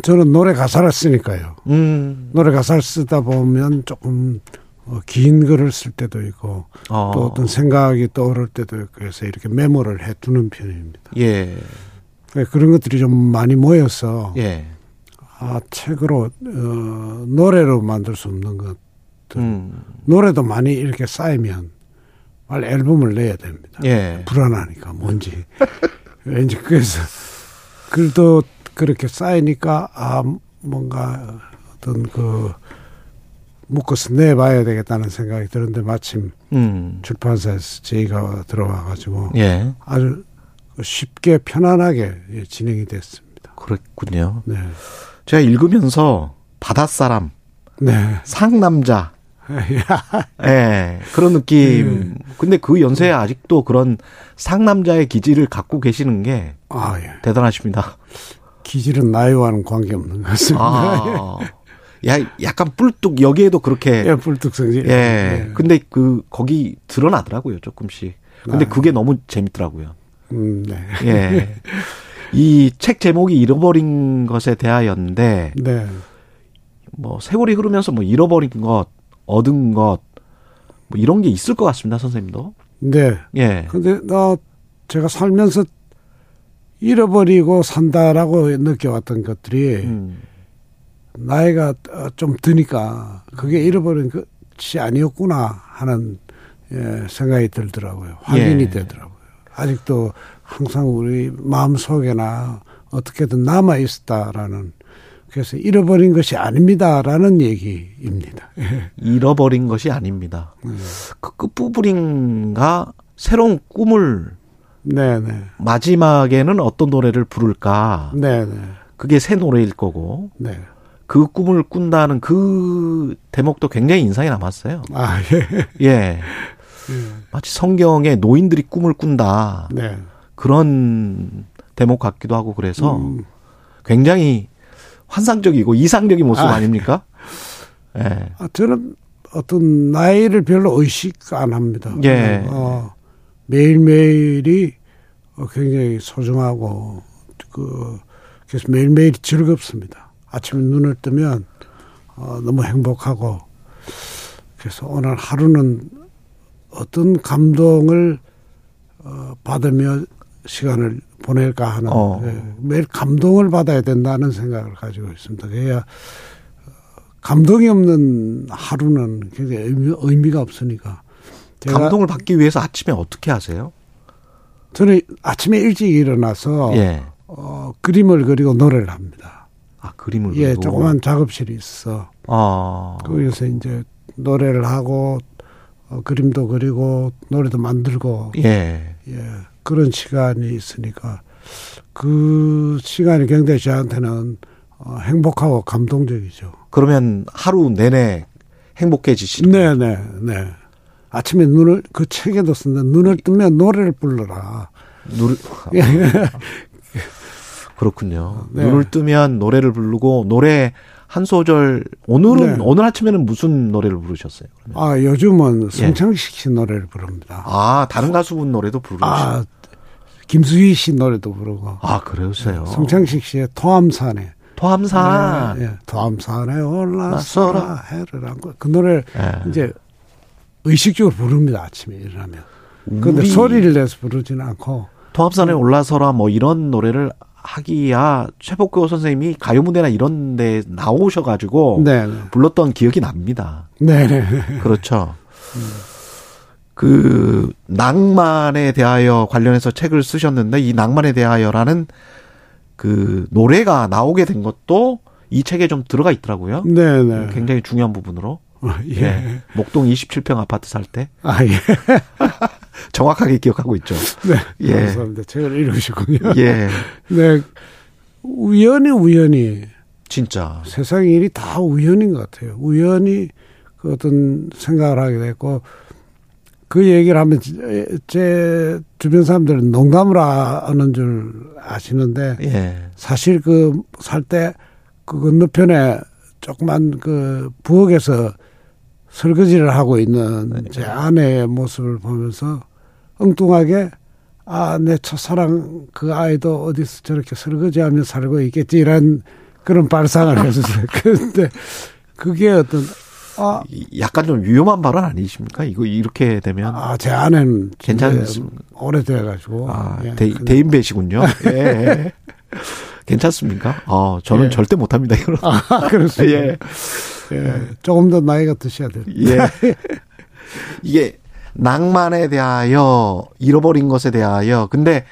Speaker 13: 저는 노래 가사를 쓰니까요.
Speaker 2: 음.
Speaker 13: 노래 가사를 쓰다 보면 조금 어, 긴 글을 쓸 때도 있고
Speaker 2: 어.
Speaker 13: 또 어떤 생각이 떠오를 때도 있고 해서 이렇게 메모를 해 두는 편입니다.
Speaker 2: 예.
Speaker 13: 네, 그런 것들이 좀 많이 모여서
Speaker 2: 예.
Speaker 13: 아 책으로 어, 노래로 만들 수 없는 것
Speaker 2: 음.
Speaker 13: 노래도 많이 이렇게 쌓이면 빨리 앨범을 내야 됩니다.
Speaker 2: 예.
Speaker 13: 불안하니까 뭔지 왠지 그래서 글도 그렇게 쌓이니까 아 뭔가 어떤 그 묶어서 내봐야 되겠다는 생각이 드는데 마침
Speaker 2: 음.
Speaker 13: 출판사에서 제의가 들어와가지고
Speaker 2: 예.
Speaker 13: 아주 쉽게 편안하게 예, 진행이 됐습니다.
Speaker 2: 그렇군요.
Speaker 13: 네.
Speaker 2: 제가 읽으면서 바닷사람,
Speaker 13: 네.
Speaker 2: 상남자, 예, 그런 느낌. 근데 그 연세에 아직도 그런 상남자의 기질을 갖고 계시는 게
Speaker 13: 아, 예.
Speaker 2: 대단하십니다.
Speaker 13: 기질은 나이와는 관계없는 것 같습니다.
Speaker 2: 아, 야, 약간 뿔뚝 여기에도 그렇게.
Speaker 13: 예, 뿔뚝 성질.
Speaker 2: 예.
Speaker 13: 예.
Speaker 2: 근데 그 거기 드러나더라고요, 조금씩. 근데
Speaker 13: 아.
Speaker 2: 그게 너무 재밌더라고요.
Speaker 13: 음, 네.
Speaker 2: 예. 이 책 제목이 잃어버린 것에 대하여인데
Speaker 13: 네.
Speaker 2: 뭐 세월이 흐르면서 뭐 잃어버린 것, 얻은 것, 뭐 이런 게 있을 것 같습니다, 선생님도.
Speaker 13: 네.
Speaker 2: 예.
Speaker 13: 근데 나 제가 살면서 잃어버리고 산다라고 느껴왔던 것들이
Speaker 2: 음.
Speaker 13: 나이가 어, 좀 드니까 그게 잃어버린 것이 아니었구나 하는 예, 생각이 들더라고요. 확인이
Speaker 2: 예.
Speaker 13: 되더라고요. 아직도 항상 우리 마음 속에나 어떻게든 남아 있었다라는 그래서 잃어버린 것이 아닙니다라는 얘기입니다.
Speaker 2: 잃어버린 것이 아닙니다. 그 끝부분인가 새로운 꿈을
Speaker 13: 네네.
Speaker 2: 마지막에는 어떤 노래를 부를까?
Speaker 13: 네네.
Speaker 2: 그게 새 노래일 거고.
Speaker 13: 네.
Speaker 2: 그 꿈을 꾼다는 그 대목도 굉장히 인상이 남았어요.
Speaker 13: 아, 예.
Speaker 2: 예. 마치 성경에 노인들이 꿈을 꾼다.
Speaker 13: 네.
Speaker 2: 그런 대목 같기도 하고 그래서
Speaker 13: 음.
Speaker 2: 굉장히 환상적이고 이상적인 모습
Speaker 13: 아.
Speaker 2: 아. 닙니까 예.
Speaker 13: 아, 저는 어떤 나이를 별로 의식 안 합니다.
Speaker 2: 예.
Speaker 13: 어, 매일매일이 어, 굉장히 소중하고, 그, 그래서 매일매일이 즐겁습니다. 아침에 눈을 뜨면, 어, 너무 행복하고, 그래서 오늘 하루는 어떤 감동을, 어, 받으며 시간을 보낼까 하는
Speaker 2: 어.
Speaker 13: 예, 매일 감동을 받아야 된다는 생각을 가지고 있습니다. 그래야 어, 감동이 없는 하루는 굉장히 의미, 의미 가 없으니까.
Speaker 2: 감동을 받기 위해서 아침에 어떻게 하세요?
Speaker 13: 저는 아침에 일찍 일어나서
Speaker 2: 예.
Speaker 13: 어, 그림을 그리고 노래를 합니다.
Speaker 2: 아, 그림을
Speaker 13: 예,
Speaker 2: 그리고.
Speaker 13: 조그만 작업실이 있어.
Speaker 2: 아.
Speaker 13: 거기서 이제 노래를 하고 어, 그림도 그리고 노래도 만들고
Speaker 2: 예.
Speaker 13: 예, 그런 시간이 있으니까 그 시간이 굉장히 저한테는 어, 행복하고 감동적이죠.
Speaker 2: 그러면 하루 내내 행복해지시는
Speaker 13: 네, 네, 네. 아침에 눈을 그 책에도 쓴다. 눈을 뜨면 노래를 불러라.
Speaker 2: 노래 그렇군요.
Speaker 13: 네.
Speaker 2: 눈을 뜨면 노래를 부르고 노래 한 소절 오늘은
Speaker 13: 네.
Speaker 2: 오늘 아침에는 무슨 노래를 부르셨어요? 그러면?
Speaker 13: 아, 요즘은 성창식 씨 노래를 부릅니다.
Speaker 2: 아, 다른 가수분 노래도 부르시고.
Speaker 13: 아, 김수희 씨 노래도 부르고.
Speaker 2: 아, 그러세요.
Speaker 13: 성창식 씨의 토함산에.
Speaker 2: 토함산.
Speaker 13: 네, 예, 토함산에 올라서라 해를 안고 그 노래를
Speaker 2: 예.
Speaker 13: 이제 의식적으로 부릅니다 아침에 일어나면. 근데 소리를 내서 부르지는 않고.
Speaker 2: 토합산에
Speaker 13: 음.
Speaker 2: 올라서라 뭐 이런 노래를 하기야 최복교 선생님이 가요 무대나 이런 데 나오셔 가지고
Speaker 13: 네, 네.
Speaker 2: 불렀던 기억이 납니다.
Speaker 13: 네네.
Speaker 2: 그렇죠. 그 낭만에 대하여 관련해서 책을 쓰셨는데 이 낭만에 대하여라는 그 노래가 나오게 된 것도 이 책에 좀 들어가 있더라고요.
Speaker 13: 네 네.
Speaker 2: 굉장히 중요한 부분으로.
Speaker 13: 예.
Speaker 2: 예. 목동 27평 아파트 살 때.
Speaker 13: 아, 예.
Speaker 2: 정확하게 기억하고 있죠.
Speaker 13: 네.
Speaker 2: 예.
Speaker 13: 감사합니다. 책을 읽으시군요.
Speaker 2: 예.
Speaker 13: 네. 우연히 우연히.
Speaker 2: 진짜.
Speaker 13: 세상 일이 다 우연인 것 같아요. 우연히 그 어떤 생각을 하게 됐고, 그 얘기를 하면 제- 제 주변 사람들은 농담을 하는 줄 아시는데,
Speaker 2: 예.
Speaker 13: 사실 그 살 때 그 건너편에 조그만 그 부엌에서 설거지를 하고 있는 제 아내의 모습을 보면서 엉뚱하게 아, 내 첫사랑 그 아이도 어디서 저렇게 설거지하며 살고 있겠지 이런 그런 발상을 했었어요. 근데 그게 어떤 아,
Speaker 2: 약간 좀 위험한 발언 아니십니까? 이거 이렇게 되면.
Speaker 13: 아, 제 아내는
Speaker 2: 괜찮습니까?
Speaker 13: 오래돼 가지고.
Speaker 2: 아,
Speaker 13: 예,
Speaker 2: 대,
Speaker 13: 근데-
Speaker 2: 대인 배시군요. 예. 괜찮습니까? 어, 저는
Speaker 13: 예.
Speaker 2: 절대 못합니다. 이런.
Speaker 13: 아, 그렇습니다.
Speaker 2: 예.
Speaker 13: 예, 조금 더 나이가 드셔야 돼요.
Speaker 2: 예. 이게 낭만에 대하여 잃어버린 것에 대하여 근데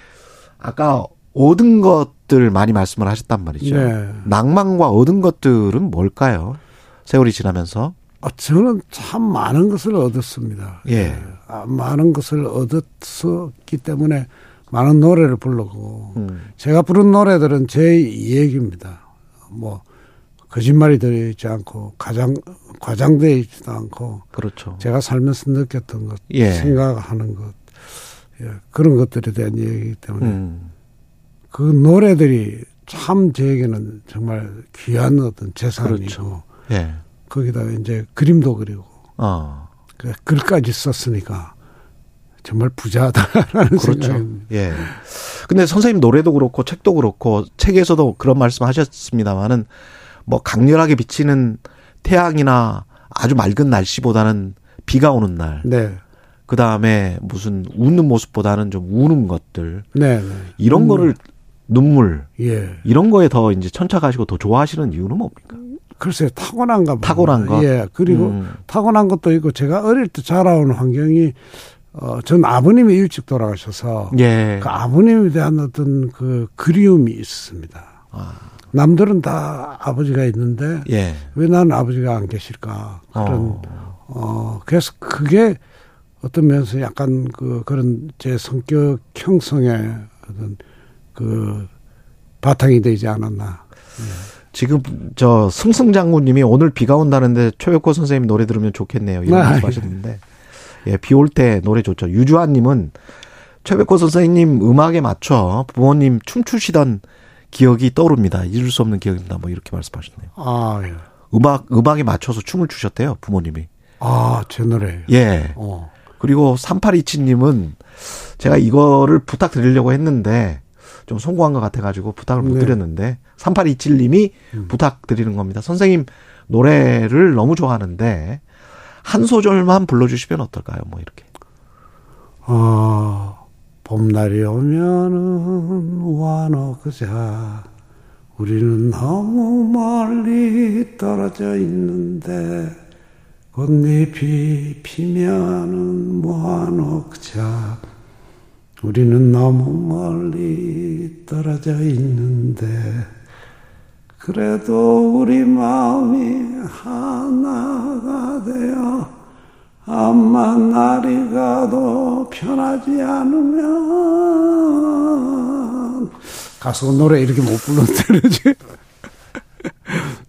Speaker 2: 아까 얻은 것들 많이 말씀을 하셨단 말이죠.
Speaker 13: 네.
Speaker 2: 낭만과 얻은 것들은 뭘까요? 세월이 지나면서.
Speaker 13: 아, 저는 참 많은 것을 얻었습니다.
Speaker 2: 예.
Speaker 13: 아, 많은 것을 얻었기 때문에 많은 노래를 부르고
Speaker 2: 음.
Speaker 13: 제가 부른 노래들은 제 얘기입니다. 뭐 거짓말이 들어있지 않고 가장 과장되어 있지도 않고
Speaker 2: 그렇죠.
Speaker 13: 제가 살면서 느꼈던 것,
Speaker 2: 예.
Speaker 13: 생각하는 것 예, 그런 것들에 대한 얘기이기 때문에
Speaker 2: 음.
Speaker 13: 그 노래들이 참 제에게는 정말 귀한 어떤 재산이고
Speaker 2: 그렇죠. 예.
Speaker 13: 거기다가 이제 그림도 그리고
Speaker 2: 어.
Speaker 13: 그 글까지 썼으니까 정말 부자다라는
Speaker 2: 그렇죠.
Speaker 13: 생각입니다.
Speaker 2: 예. 근데 선생님 노래도 그렇고 책도 그렇고 책에서도 그런 말씀 하셨습니다만은 뭐 강렬하게 비치는 태양이나 아주 맑은 날씨보다는 비가 오는 날.
Speaker 13: 네.
Speaker 2: 그 다음에 무슨 웃는 모습보다는 좀 우는 것들.
Speaker 13: 네, 네.
Speaker 2: 이런
Speaker 13: 음.
Speaker 2: 거를 눈물.
Speaker 13: 예.
Speaker 2: 이런 거에 더 이제 천착하시고 더 좋아하시는 이유는 뭡니까?
Speaker 13: 글쎄 타고난가 봅니다.
Speaker 2: 타고난 거?
Speaker 13: 예. 그리고
Speaker 2: 음.
Speaker 13: 타고난 것도 있고 제가 어릴 때 자라온 환경이 어, 전 아버님이 일찍 돌아가셔서
Speaker 2: 예.
Speaker 13: 그 아버님에 대한 어떤 그 그리움이 있습니다. 남들은 다 아버지가 있는데
Speaker 2: 예.
Speaker 13: 왜 나는 아버지가 안 계실까 그런 어, 그래서 그게 어떤 면에서 약간 그 그런 제 성격 형성의 어떤 그 바탕이 되지 않았나.
Speaker 2: 지금 저 승승 장군님이 오늘 비가 온다는데 최백호 선생님 노래 들으면 좋겠네요. 이런
Speaker 13: 아,
Speaker 2: 말씀하셨는데 예, 비 올 때 노래 좋죠. 유주환님은 최백호 선생님 음악에 맞춰 부모님 춤추시던 기억이 떠오릅니다. 잊을 수 없는 기억입니다. 뭐 이렇게 말씀하셨네요.
Speaker 13: 아, 예.
Speaker 2: 음악 음악에 맞춰서 춤을 추셨대요 부모님이.
Speaker 13: 아, 제 노래.
Speaker 2: 예.
Speaker 13: 어.
Speaker 2: 그리고 3827님은 제가 이거를 부탁드리려고 했는데 좀 송구한 것 같아가지고 부탁을 못
Speaker 13: 네.
Speaker 2: 드렸는데 3827님이 부탁드리는 겁니다. 선생님 노래를 너무 좋아하는데 한 소절만 불러주시면 어떨까요? 뭐 이렇게.
Speaker 13: 어, 봄날이 오면은 와놓고자 우리는 너무 멀리 떨어져 있는데 꽃잎이 피면은 모아놓자 우리는 너무 멀리 떨어져 있는데 그래도 우리 마음이 하나가 되어 암만 날이 가도 편하지 않으면 가수 노래 이렇게 못 부르는데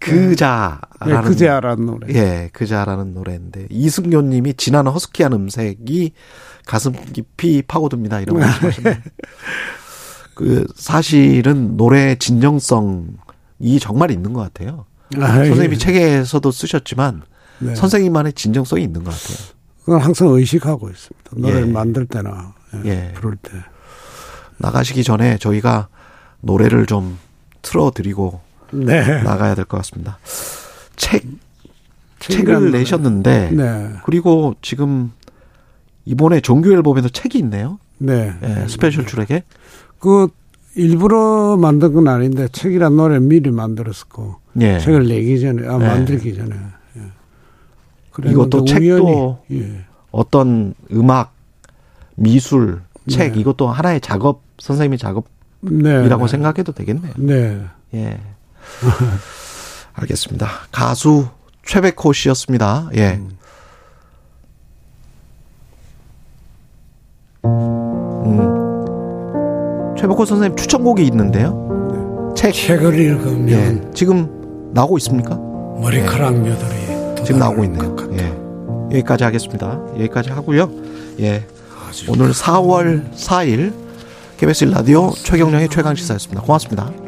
Speaker 2: 그자라는
Speaker 13: 네, 그자라는 노래.
Speaker 2: 예, 그자라는 노래인데 이승용 님이 진한 허스키한 음색이 가슴 깊이 파고듭니다. 이런 말씀하셨네요. 그 사실은 노래 진정성이 정말 있는 것 같아요.
Speaker 13: 아,
Speaker 2: 선생님이
Speaker 13: 예.
Speaker 2: 책에서도 쓰셨지만
Speaker 13: 네.
Speaker 2: 선생님만의 진정성이 있는 것 같아요.
Speaker 13: 그건 항상 의식하고 있습니다. 노래를
Speaker 2: 예.
Speaker 13: 만들 때나 예,
Speaker 2: 예.
Speaker 13: 부를 때.
Speaker 2: 나가시기 전에 저희가 노래를 좀 틀어드리고
Speaker 13: 네.
Speaker 2: 나가야 될 것 같습니다. 책 책을. 내셨는데
Speaker 13: 네.
Speaker 2: 그리고 지금 이번에 정규 앨범에도 책이 있네요.
Speaker 13: 네.
Speaker 2: 예, 스페셜 출에게
Speaker 13: 그 일부러 만든 건 아닌데 책이란 노래 미리 만들었었고
Speaker 2: 예.
Speaker 13: 책을 내기 전에 아
Speaker 2: 예.
Speaker 13: 만들기 전에 예.
Speaker 2: 이것도 책도
Speaker 13: 예.
Speaker 2: 어떤 음악, 미술, 책
Speaker 13: 네.
Speaker 2: 이것도 하나의 작업 선생님의 작업이라고
Speaker 13: 네, 네.
Speaker 2: 생각해도 되겠네요.
Speaker 13: 네.
Speaker 2: 예. 알겠습니다. 가수 최백호 씨였습니다. 예.
Speaker 13: 음.
Speaker 2: 음. 최백호 선생님 추천곡이 있는데요. 책.
Speaker 13: 책을 읽으면
Speaker 2: 예. 지금 나오고 있습니까?
Speaker 13: 머리카락 며느리
Speaker 2: 지금 나오고 있네요. 예. 여기까지 하겠습니다. 여기까지 하고요. 예. 오늘 4월 4일 KBS 라디오 최경령의 최강 시사였습니다. 고맙습니다.